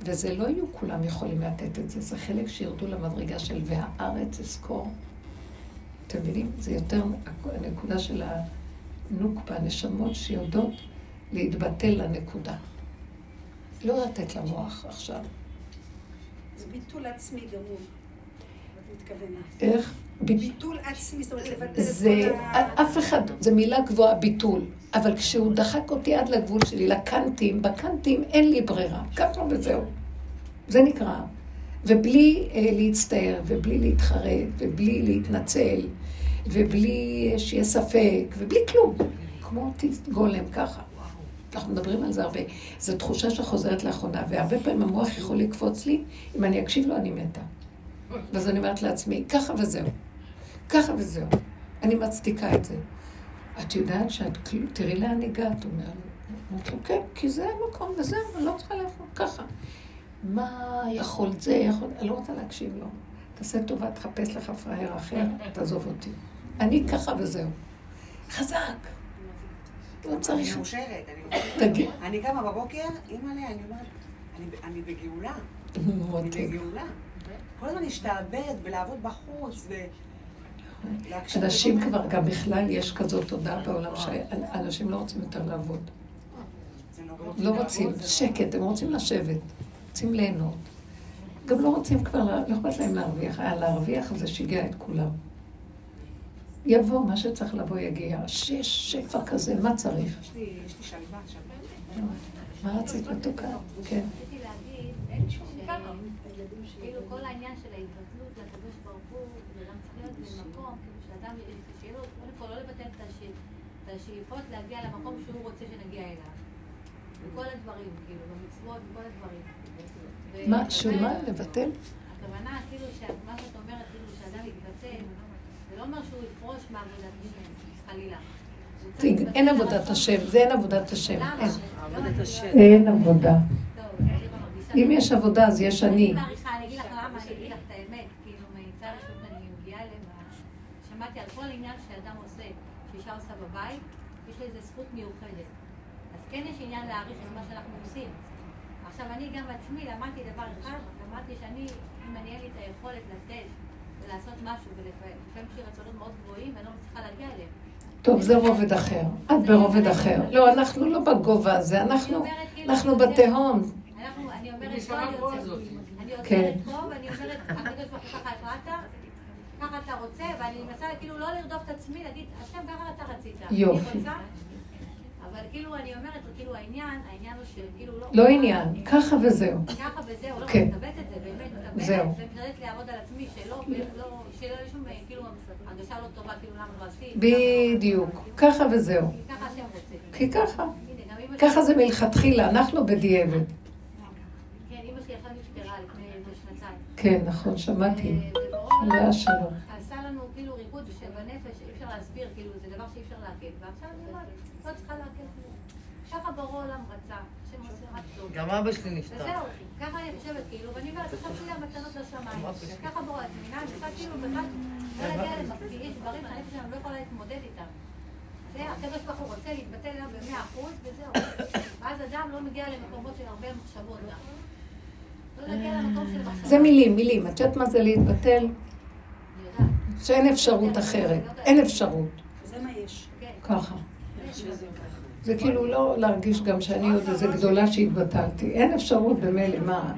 וזה לא יהיו כולם יכולים לתת את זה, זה חלק שירדו למדרגה של והארץ אזכור. אתם מבינים? זה יותר הנקודה של הנוקבה, נשמות שיודעות להתבטל לנקודה. לא לתת למוח עכשיו. זה ביטול עצמי גמור. את מתכוונה. איך? ביטול עצמי, זאת אומרת לבטל את זה, כל ה... אף אחד, זה מילה גבוהה, ביטול. אבל כשהוא דחק אותי עד לגבול שלי, לקנטים, בקנטים אין לי ברירה. ככה וזהו. זה נקרא. ובלי אה, להצטער, ובלי להתחרט, ובלי להתנצל, ובלי שיהיה ספק, ובלי כלום. כמו גולם, ככה. אנחנו מדברים על זה הרבה. זו תחושה שחוזרת לאחרונה, והרבה פעמים המוח יכול לקפוץ לי, אם אני אקשיב לו, אני מתה. ואז אני אומרת לעצמי, ככה וזהו. ככה וזהו. אני מצדיקה את זה. את יודעת שאת, כאילו, תראי לאן הגעת, אומר לי. אמרתי לו, כן, כי זה המקום וזהו, אני לא צריכה לעבור ככה. מה יכולת זה, יכול... אני לא רוצה להקשיב לו. תעשה טובה, תחפש לך פראייר אחר, תעזוב אותי. אני ככה וזהו. חזק. לא צריך... אני מאושרת, אני מאושרת. אני קמה בבוקר, אימא'לה, אני אומרת, אני- בגאולה. אני. בגאולה. כל הזמן להשתעבד ולעבוד בחוץ ו... אנשים כבר, גם בכלל יש כזאת תודעה בעולם שאנשים לא רוצים יותר לעבוד. נורא. לא רוצים שקט, הם רוצים לשבת, רוצים ליהנות. גם לא רוצים כבר, לא אכפת להם להרוויח. היה להרוויח זה שיגע את כולם. יבוא, מה שצריך לבוא יגיע. שיש שפע כזה, מה צריך? יש לי שלווה, שלווה. מה רצית מתוקה? כן. רציתי להגיד, כאילו כל העניין של ההתבטלות לקדוש ברוך הוא, זה גם צריך להיות במקום, כאילו שאדם, שיהיה לו, קודם כל לא לבטל את השאיפ- את השאיפות להגיע למקום שהוא רוצה שנגיע אליו. בכל הדברים, כאילו, במצוות, בכל הדברים. מה, שמה? לבטל? הכוונה, כאילו, שמה שאת אומרת, כאילו, שאדם יתבטל, לא אומר שהוא יפרוש מעבודת השם, חלילה. הוא צריך תראי, להתבטל אין עבודת. השם, זה אין עבודת השם. למה? אין. עבודה. אם יש עבודה, אז יש אני. אני מעריכה, אני אגיד לך למה, אני אגיד לך את האמת, כאילו, מצד ראשון אני מגיעה אליהם, שמעתי על כל עניין שאדם עושה, שאישה עושה בבית, יש לו איזו זכות מיוחדת. אז כן יש עניין להעריך את מה שאנחנו עושים. עכשיו, אני גם עצמי למדתי דבר אחד, למדתי שאני, אם אני אין לי את היכולת לתת ולעשות משהו, ולפעמים יש לי רצונות מאוד גבוהים, ואני לא מצליחה להגיע אליהם. טוב, זה רובד אחר. את ברובד אחר. לא, אנחנו לא בגובה הזה, אנחנו אנחנו בתהום. אני אומרת, פה אני יוצאת, אני כן. יוצאת פה, ואני אומרת, הקדוש ברוך הוא ככה החלטת, ככה אתה רוצה, ואני מנסה כאילו לא לרדוף את עצמי, להגיד, השם ככה אתה רצית. יופי. אבל כאילו אני אומרת, כאילו העניין, העניין הוא שכאילו לא... לא עניין, ככה וזהו. ככה וזהו, לא, כן. אני מתאבדת את זה, באמת. מתאבדת, ומתאבדת לעבוד על עצמי, שלא, לא, שלא יהיה שום, כאילו, הרגשה לא טובה, כאילו, למה לא עשית. בדיוק. ככה וזהו. ככה השם רוצה. כי ככה. ככה זה מלכתחילה, אנחנו בדיעבד. כן, אמא שלי עכשיו נפטרה לפני שנתיים. כן, נכון, שמעתי. עולם עליה שלום. עשה לנו כאילו ריבוד שבנפש שאי אפשר להסביר, כאילו זה דבר שאי אפשר לעכל. ועכשיו אני אומרת, לא צריכה לעכל כלום. ככה בורא עולם רצה, השם עושה רק טוב. גם אבא שלי נפטר. וזהו, ככה אני חושבת, כאילו, ואני אומרת, עכשיו שיהיה מתנות לשמיים. ככה בורא, את מבינה? אני צריכה כאילו בכלל לא להגיע כי יש דברים שהנפש שלנו לא יכולה להתמודד איתם. זה הקדוש ברוך הוא רוצה להתבטל אליו במאה אחוז, וזהו. ואז אדם לא מגיע למקומות של הרבה מחשבות גם. לא. זה מילים, מילים. את יודעת מה זה להתבטל? שאין אפשרות אחרת. אין אפשרות. זה מה יש. ככה. זה כאילו לא להרגיש גם שאני עוד איזה גדולה שהתבטלתי. אין אפשרות במילא, מה?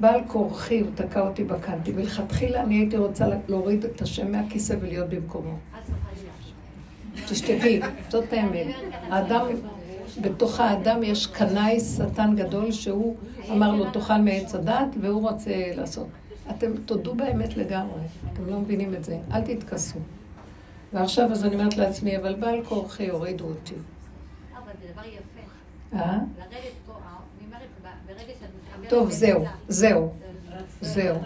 בעל כורחי, הוא תקע אותי בקנטי. מלכתחילה אני הייתי רוצה להוריד את השם מהכיסא ולהיות במקומו. תשתגעי, זאת האמת. האדם, בתוך האדם יש קנאי שטן גדול שהוא אמר לו תאכל מעץ הדת והוא רוצה לעשות. אתם תודו באמת לגמרי, אתם לא מבינים את זה, אל תתכסו. ועכשיו אז אני אומרת לעצמי, אבל בעל כורחי הורידו אותי. אבל זה דבר יפה. אה? לרדת פה, אני אומרת, ברגע שאת מתחברת... טוב, באמת זהו, ל- זהו, זהו.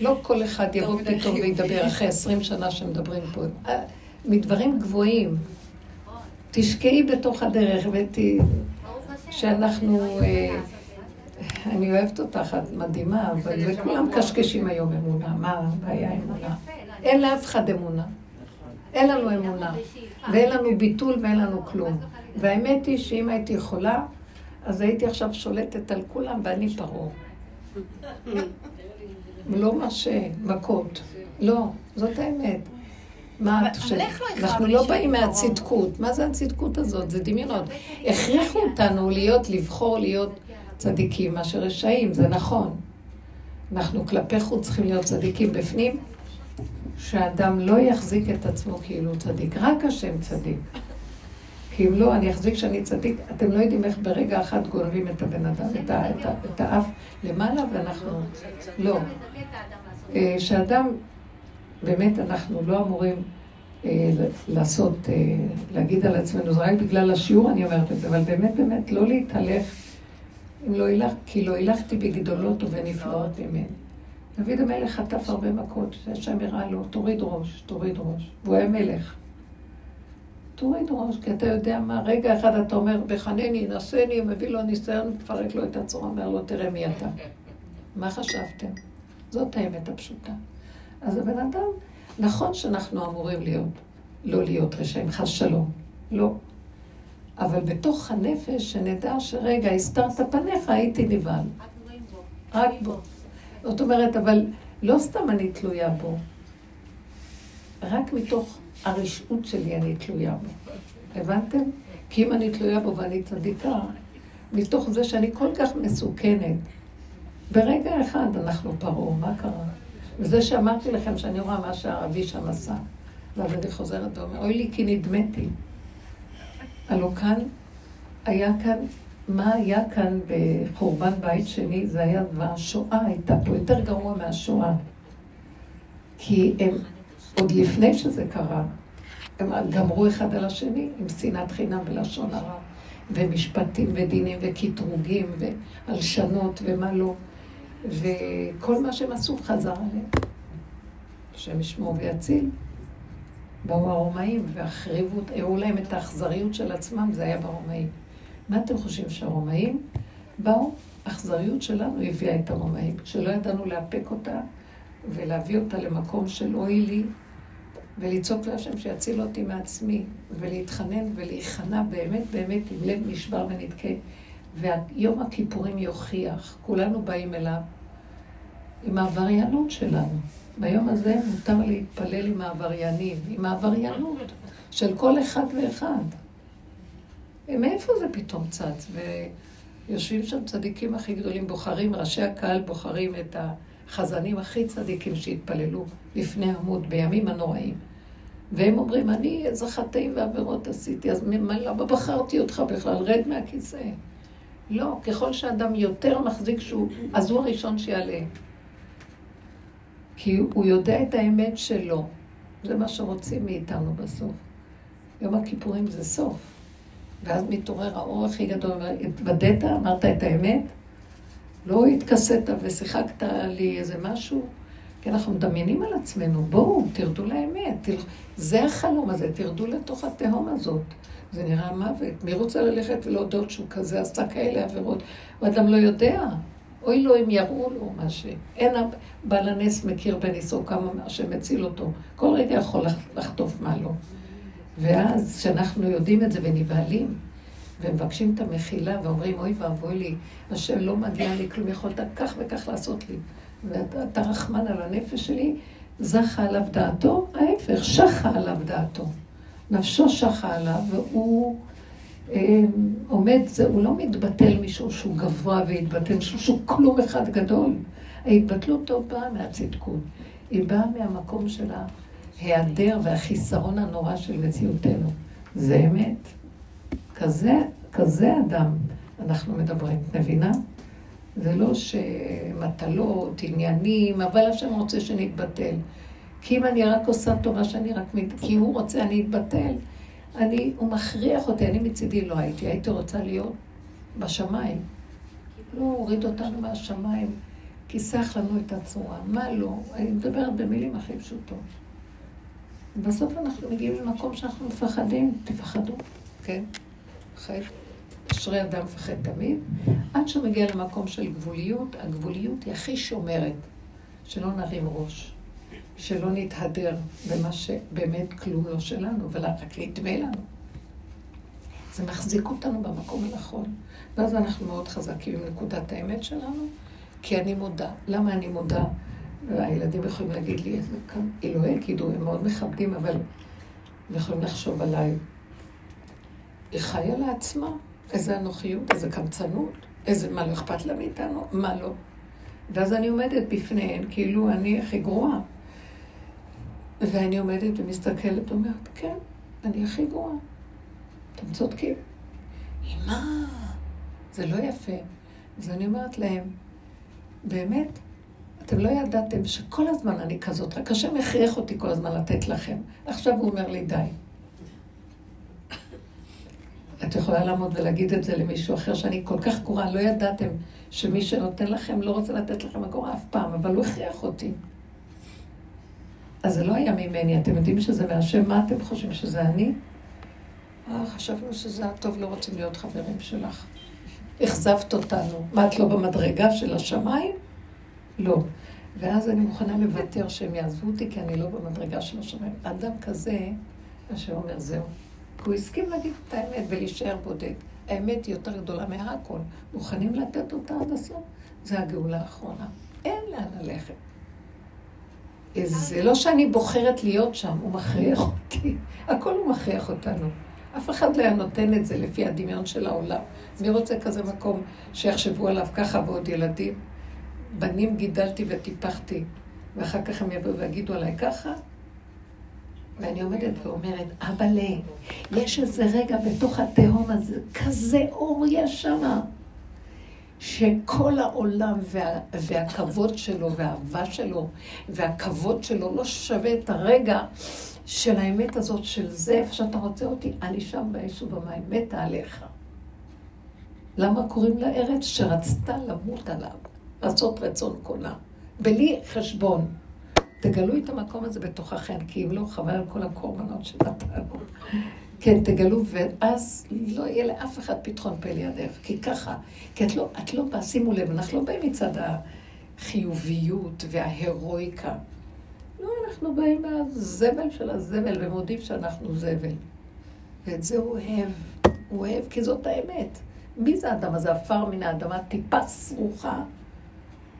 לא כל אחד יבוא פתאום וידבר אחרי עשרים שנה שמדברים פה. אה, מדברים גבוהים. נכון. תשקעי בתוך הדרך ות... ברוך השם. שאנחנו, אני אוהבת אותך, את מדהימה, אבל וכולם קשקשים היום אמונה. מה הבעיה אמונה? לא, אין לאף אחד אמונה. אין לנו אמונה. ואין לנו ביטול ואין לנו כלום. והאמת היא שאם הייתי יכולה, אז הייתי עכשיו שולטת על כולם ואני פרעה. *laughs* לא מרשה, מכות. לא, זאת האמת. מה את חושבת? אנחנו לא באים מהצדקות. מה זה הצדקות הזאת? זה דמיונות. הכריחו אותנו להיות, לבחור להיות צדיקים מאשר רשעים, זה נכון. אנחנו כלפי חוץ צריכים להיות צדיקים בפנים, שאדם לא יחזיק את עצמו כאילו צדיק, רק השם צדיק. כי אם לא, אני אחזיק שאני צדיק, אתם לא יודעים איך ברגע אחד גונבים את הבן אדם, את, ה, את, ה, את האף למעלה, ואנחנו... לא. אה, שאדם, באמת אנחנו לא אמורים אה, לעשות, אה, להגיד על עצמנו, זה רק בגלל השיעור אני אומרת את זה, אבל באמת באמת לא להתהלך, לא הילך, כי לא הילכתי בגדולות ובנפלאות ממני. דוד המלך חטף הרבה מכות, שהשם הראה לו, תוריד ראש, תוריד ראש, והוא היה מלך. תוריד ראש, כי אתה יודע מה, רגע אחד אתה אומר, בחנני, נשני, מביא לו ניסיון, מפרק לו את הצורה, אומר לו, תראה מי אתה. מה חשבתם? זאת האמת הפשוטה. אז הבן אדם, נכון שאנחנו אמורים להיות, לא להיות רשעים, חס שלום, לא. אבל בתוך הנפש, שנדע שרגע, הסתרת פניך, הייתי נבהל. רק בו. זאת אומרת, אבל לא סתם אני תלויה בו, רק מתוך הרשעות שלי אני תלויה בו. הבנתם? כי אם אני תלויה בו ואני צדיקה, מתוך זה שאני כל כך מסוכנת, ברגע אחד אנחנו פרעה, מה קרה? וזה שאמרתי לכם שאני רואה מה שהערבי שם עשה, ואז אני חוזרת ואומרת, אוי לי כי נדמתי. הלוא כאן, היה כאן, מה היה כאן בחורבן בית שני, זה היה, והשואה הייתה פה יותר גרוע מהשואה. כי הם עוד לפני שזה קרה, הם גמרו אחד על השני עם שנאת חינם ולשון הרע, ומשפטים ודינים וקטרוגים והלשנות ומה לא, וכל מה שהם עשו חזר עליהם. השם ישמור ויציל. באו הרומאים והחריבו, הראו להם את האכזריות של עצמם, זה היה ברומאים. מה אתם חושבים שהרומאים באו? האכזריות שלנו הביאה את הרומאים, שלא ידענו לאפק אותה ולהביא אותה למקום של אוי לי, ולצעוק להשם שיציל אותי מעצמי, ולהתחנן ולהיכנע באמת באמת עם לב נשבר ונדכה. ויום הכיפורים יוכיח, כולנו באים אליו עם העבריינות שלנו. ביום הזה מותר להתפלל עם העבריינים, עם העבריינות של כל אחד ואחד. מאיפה זה פתאום צץ? ויושבים שם צדיקים הכי גדולים, בוחרים, ראשי הקהל בוחרים את. החזנים הכי צדיקים שהתפללו לפני עמוד בימים הנוראים. והם אומרים, אני איזה חטאים ועבירות עשיתי, אז למה בחרתי אותך בכלל? רד מהכיסא. לא, ככל שאדם יותר מחזיק שהוא, אז הוא הראשון שיעלה. כי הוא יודע את האמת שלו. זה מה שרוצים מאיתנו בסוף. יום הכיפורים זה סוף. ואז מתעורר האור הכי גדול, התוודית, אמרת את האמת, לא התכסית ושיחקת לי איזה משהו, כי אנחנו מדמיינים על עצמנו, בואו, תרדו לאמת. תל... זה החלום הזה, תרדו לתוך התהום הזאת. זה נראה מוות. מי רוצה ללכת ולהודות שהוא כזה עשה כאלה עבירות? הוא אדם לא יודע. אוי לו אם יראו לו מה ש... אין בעל הנס מכיר בניסו כמה שמציל אותו. כל רגע יכול לחטוף מה לו. ואז, כשאנחנו יודעים את זה ונבהלים, ומבקשים את המחילה ואומרים, אוי ואבוי לי, השם לא מגיע לי כלום, יכולת כך וכך לעשות לי. ואתה רחמן על הנפש שלי, זכה עליו דעתו, ההפך, שחה עליו דעתו. נפשו שחה עליו, והוא עומד, זה, הוא לא מתבטל משום שהוא גבוה והתבטל, משום שהוא כלום אחד גדול. ההתבטלות לא באה מהצדקות, היא באה מהמקום של ההיעדר והחיסרון הנורא של מציאותנו. זה אמת. כזה, כזה אדם אנחנו מדברים, את מבינה? זה לא שמטלות, עניינים, אבל השם רוצה שנתבטל. כי אם אני רק עושה טובה שאני רק... כי הוא רוצה, אני אתבטל. אני, הוא מכריח אותי, אני מצידי לא הייתי, הייתי רוצה להיות בשמיים. לא הוריד אותנו מהשמיים, כיסח לנו את הצורה. מה לא? אני מדברת במילים הכי פשוטות. בסוף אנחנו מגיעים למקום שאנחנו מפחדים, תפחדו, כן? חטא, אשרי אדם מפחד תמיד, עד שהוא מגיע למקום של גבוליות, הגבוליות היא הכי שומרת, שלא נרים ראש, שלא נתהדר במה שבאמת כלום לא שלנו, ורק נדמה לנו. זה מחזיק אותנו במקום הנכון, ואז אנחנו מאוד חזקים עם נקודת האמת שלנו, כי אני מודה. למה אני מודה? והילדים יכולים להגיד לי, איזה כאן, אלוהי יגידו, הם מאוד מכבדים, אבל הם יכולים לחשוב עליי. היא חיה לעצמה, איזה אנוכיות, איזה קמצנות, איזה, מה לא אכפת לה מאיתנו, מה לא. ואז אני עומדת בפניהן, כאילו אני הכי גרועה. ואני עומדת ומסתכלת ואומרת, כן, אני הכי גרועה. אתם צודקים. אמא, זה לא יפה. אז אני אומרת להם, באמת, אתם לא ידעתם שכל הזמן אני כזאת, רק השם הכריח אותי כל הזמן לתת לכם. עכשיו הוא אומר לי, די. את יכולה לעמוד ולהגיד את זה למישהו אחר, שאני כל כך גרועה, לא ידעתם שמי שנותן לכם לא רוצה לתת לכם אגורה אף פעם, אבל הוא הכריח אותי. אז זה לא היה ממני, אתם יודעים שזה מהשם, מה אתם חושבים שזה אני? אה, חשבנו שזה הטוב, לא רוצים להיות חברים שלך. אכזבת אותנו. מה, את לא במדרגה של השמיים? לא. ואז אני מוכנה לוותר שהם יעזבו אותי, כי אני לא במדרגה של השמיים. אדם כזה, אשר אומר, זהו. הוא הסכים להגיד את האמת ולהישאר בודד. האמת היא יותר גדולה מהכל. מוכנים לתת אותה עד הסוף? זה הגאולה האחרונה. אין לאן ללכת. זה לא שאני בוחרת להיות שם, הוא מכריח אותי. הכל הוא מכריח אותנו. אף אחד לא היה נותן את זה לפי הדמיון של העולם. מי רוצה כזה מקום שיחשבו עליו ככה ועוד ילדים? בנים גידלתי וטיפחתי, ואחר כך הם יבואו ויגידו עליי ככה? ואני עומדת ואומרת, אבאלה, יש איזה רגע בתוך התהום הזה, כזה אור יש שמה, שכל העולם וה, והכבוד שלו והאהבה שלו והכבוד שלו לא שווה את הרגע של האמת הזאת של זה, איפה שאתה רוצה אותי, אני שם באש ובמים, מתה עליך. למה קוראים לה ארץ שרצתה למות עליו, לעשות רצון קונה, בלי חשבון. תגלו את המקום הזה בתוככם, כי אם לא, חבל על כל הקורבנות שנתנו. כן, תגלו, ואז לא יהיה לאף אחד פתחון פה לידך, כי ככה, כי את לא, את לא באה, שימו לב, אנחנו לא באים מצד החיוביות וההירואיקה. לא, אנחנו באים מהזבל של הזבל ומודים שאנחנו זבל. ואת זה הוא אוהב, הוא אוהב כי זאת האמת. מי זה האדם הזה? עפר מן האדמה, טיפה סרוחה.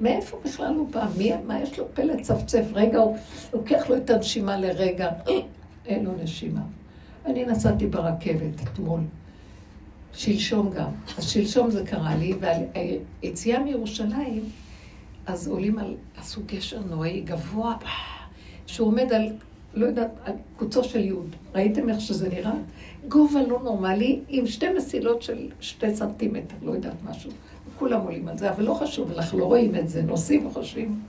מאיפה בכלל הוא בא? מי, מה יש לו פה לצפצף? רגע, הוא לוקח לו את הנשימה לרגע, *clears throat* אין לו נשימה. אני נסעתי ברכבת אתמול, שלשום גם. אז שלשום זה קרה לי, והיציאה מירושלים, אז עולים על, עשו גשר נוראי גבוה, שהוא עומד על, לא יודעת, על קוצו של יוד. ראיתם איך שזה נראה? גובה לא נורמלי, עם שתי מסילות של שתי סנטימטר, לא יודעת משהו. כולם עולים על זה, אבל לא חשוב, אנחנו לא רואים את זה, נוסעים וחושבים.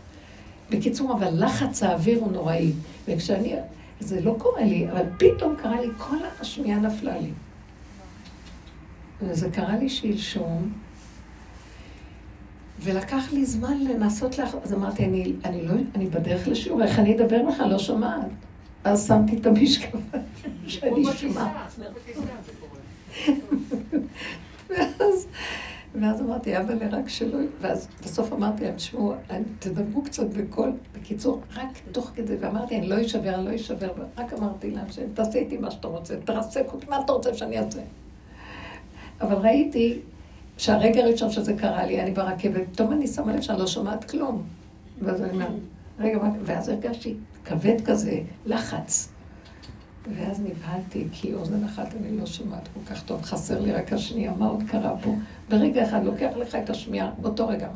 בקיצור, אבל לחץ האוויר הוא נוראי. וכשאני, זה לא קורה לי, אבל פתאום קרה לי, כל השמיעה נפלה לי. וזה קרה לי שלשום, ולקח לי זמן לנסות לך, אז אמרתי, אני, אני לא, אני בדרך לשיעור, איך אני אדבר לך? לא שומעת. אז שמתי את המשקפיים *laughs* שאני שומעת. *laughs* ואז... ואז אמרתי, אבל רק שלא... ואז בסוף אמרתי להם, תשמעו, תדברו קצת בקול. בקיצור, רק תוך כדי, ואמרתי, אני לא אשבר, אני לא אשבר, רק אמרתי להם, תעשה איתי מה שאתה רוצה, תרסק אותי, מה אתה רוצה שאני אעשה? אבל ראיתי שהרגע הראשון שזה קרה לי, אני ברכבת, פתאום אני שמה לב שאני לא שומעת כלום. ואז אני אומרת, רגע, ואז הרגשתי כבד כזה, לחץ. ואז נבהלתי, כי אוזן אחת אני לא שומעת כל כך טוב, חסר לי רק השנייה, מה עוד קרה פה? ברגע אחד לוקח לך את השמיעה, באותו רגע.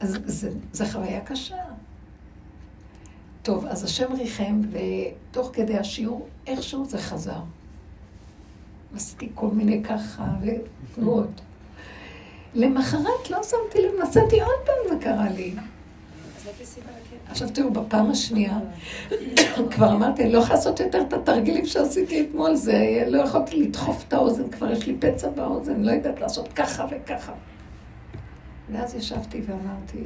אז זו חוויה קשה. טוב, אז השם ריחם, ותוך כדי השיעור, איכשהו זה חזר. עשיתי כל מיני ככה, ותנועות. למחרת לא שמתי לב, נסעתי עוד פעם, זה קרה לי. עכשיו תראו, בפעם השנייה, כבר אמרתי, אני לא יכולה לעשות יותר את התרגילים שעשיתי אתמול, זה, לא יכולתי לדחוף את האוזן, כבר יש לי פצע באוזן, לא יודעת לעשות ככה וככה. ואז ישבתי ואמרתי,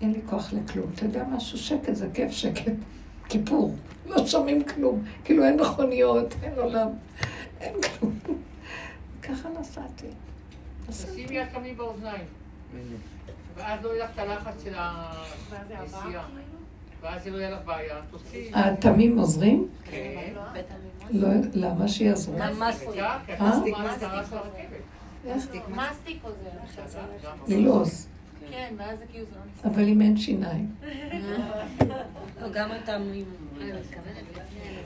אין לי כוח לכלום. אתה יודע משהו? שקט זה כיף, שקט. כיפור. לא שומעים כלום. כאילו אין מכוניות, אין עולם, אין כלום. ככה נסעתי. תשימי יד תמיד באוזניים. ואז לא יהיה לך את הלחץ של הנסיעה. ואז לא יהיה לך בעיה, תוציאי. התמים עוזרים? כן. לא, למה שיעזרו? מסטיק עוזר. ללעוס. כן. כן, ואז זה כאילו זה לא. אבל אם אין שיניים. לא, גם אתה...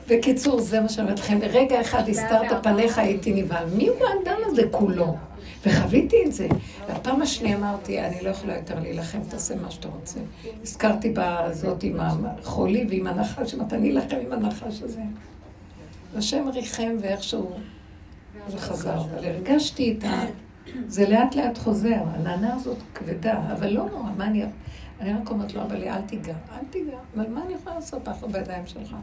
בקיצור, זה מה שאני אומרת לכם. לרגע אחד הסתרת פניך, הייתי נבהל. מי הוא האדם הזה כולו? וחוויתי את זה. והפעם השנייה אמרתי, אני לא יכולה יותר להילחם, תעשה מה שאתה רוצה. הזכרתי בזאת עם החולי ועם הנחש, אמרתי, אני אלחם עם הנחש הזה. השם ריחם ואיכשהו זה חזר. אבל הרגשתי את ה... זה לאט לאט חוזר, הנענה הזאת כבדה, אבל לא נורא, מה אני... אני רק אומרת לו, אבל אל תיגע, אל תיגע, אבל מה אני יכולה לעשות אנחנו בידיים שלך?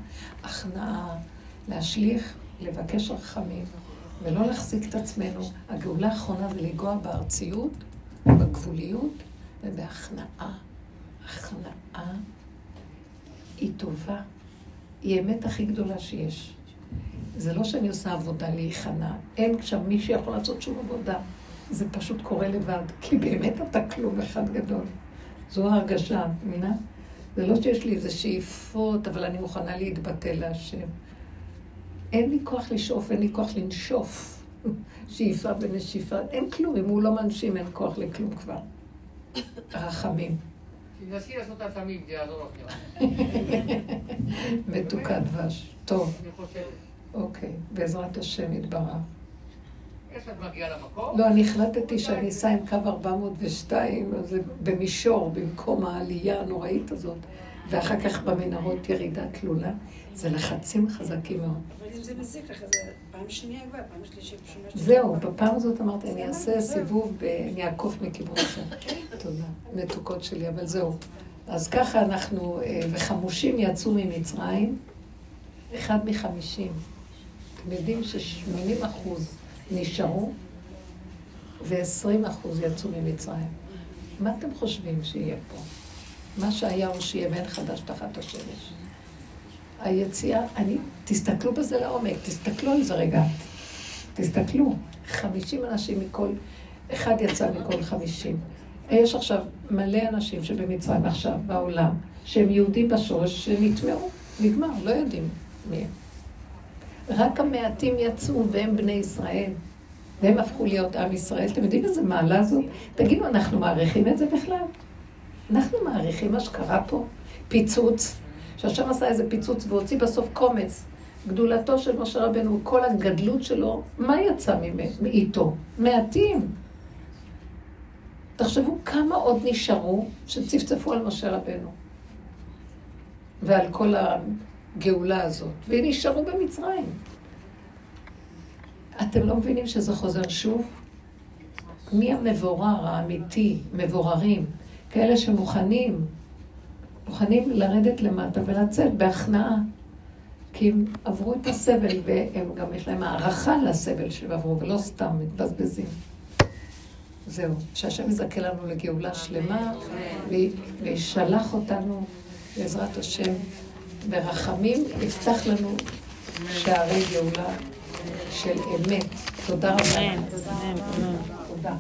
הכנעה, להשליך, לבקש רחמים, ולא להחזיק את עצמנו. הגאולה האחרונה זה לנגוע בארציות, בגבוליות ובהכנעה. הכנעה היא טובה, היא האמת הכי גדולה שיש. זה לא שאני עושה עבודה להיכנע, אין שם מי שיכול לעשות שום עבודה. זה פשוט קורה לבד, כי באמת אתה כלום אחד גדול. זו ההרגשה, מבינה? זה לא שיש לי איזה שאיפות, אבל אני מוכנה להתבטא להשם. אין לי כוח לשאוף, אין לי כוח לנשוף. *laughs* שאיפה ונשיפה, אין כלום. אם הוא לא מנשים, אין כוח לכלום כבר. רחמים. תנסי לעשות התמיד, זה יעזור לך. *laughs* מתוקה דבש. טוב. אוקיי. בעזרת השם יתברך. לא, אני החלטתי שאני אסע עם קו 402, אז זה במישור, במקום העלייה הנוראית הזאת, ואחר כך במנהרות ירידה תלולה. זה לחצים חזקים מאוד. אבל אם זה מזיק לך, זה פעם שנייה כבר, פעם שלישית. זהו, בפעם הזאת אמרתי, אני אעשה סיבוב, ב- אני אעקוף מכיוון אחר. *laughs* תודה, מתוקות שלי, אבל זהו. אז ככה אנחנו, אה, וחמושים יצאו ממצרים, אחד מחמישים. אתם יודעים ש-80 אחוז נשארו, ו-20 אחוז יצאו ממצרים. מה אתם חושבים שיהיה פה? מה שהיה הוא שיהיה ואין חדש תחת השמש. היציאה, אני, תסתכלו בזה לעומק, תסתכלו על זה רגע. תסתכלו, 50 אנשים מכל, אחד יצא מכל 50. יש עכשיו מלא אנשים שבמצרים עכשיו, בעולם, שהם יהודים בשורש, שנטמעו, נגמר, לא יודעים מי הם. רק המעטים יצאו והם בני ישראל, והם הפכו להיות עם ישראל. אתם יודעים איזה מעלה זאת? תגידו, אנחנו מעריכים את זה בכלל? אנחנו מעריכים מה שקרה פה? פיצוץ, שהשם עשה איזה פיצוץ והוציא בסוף קומץ. גדולתו של משה רבנו, כל הגדלות שלו, מה יצא מאיתו? מעטים. תחשבו כמה עוד נשארו שצפצפו על משה רבנו ועל כל הגאולה הזאת, ונשארו במצרים. אתם לא מבינים שזה חוזר שוב? מי המבורר האמיתי, מבוררים, כאלה שמוכנים, מוכנים לרדת למטה ולצאת בהכנעה. כי הם עברו את הסבל, והם גם יש להם הערכה לסבל שהם עברו, ולא סתם מתבזבזים. זהו, שהשם יזכה לנו לגאולה שלמה, וישלח אותנו, בעזרת השם, ברחמים, יפתח לנו שערי גאולה של אמת. תודה רבה. תודה.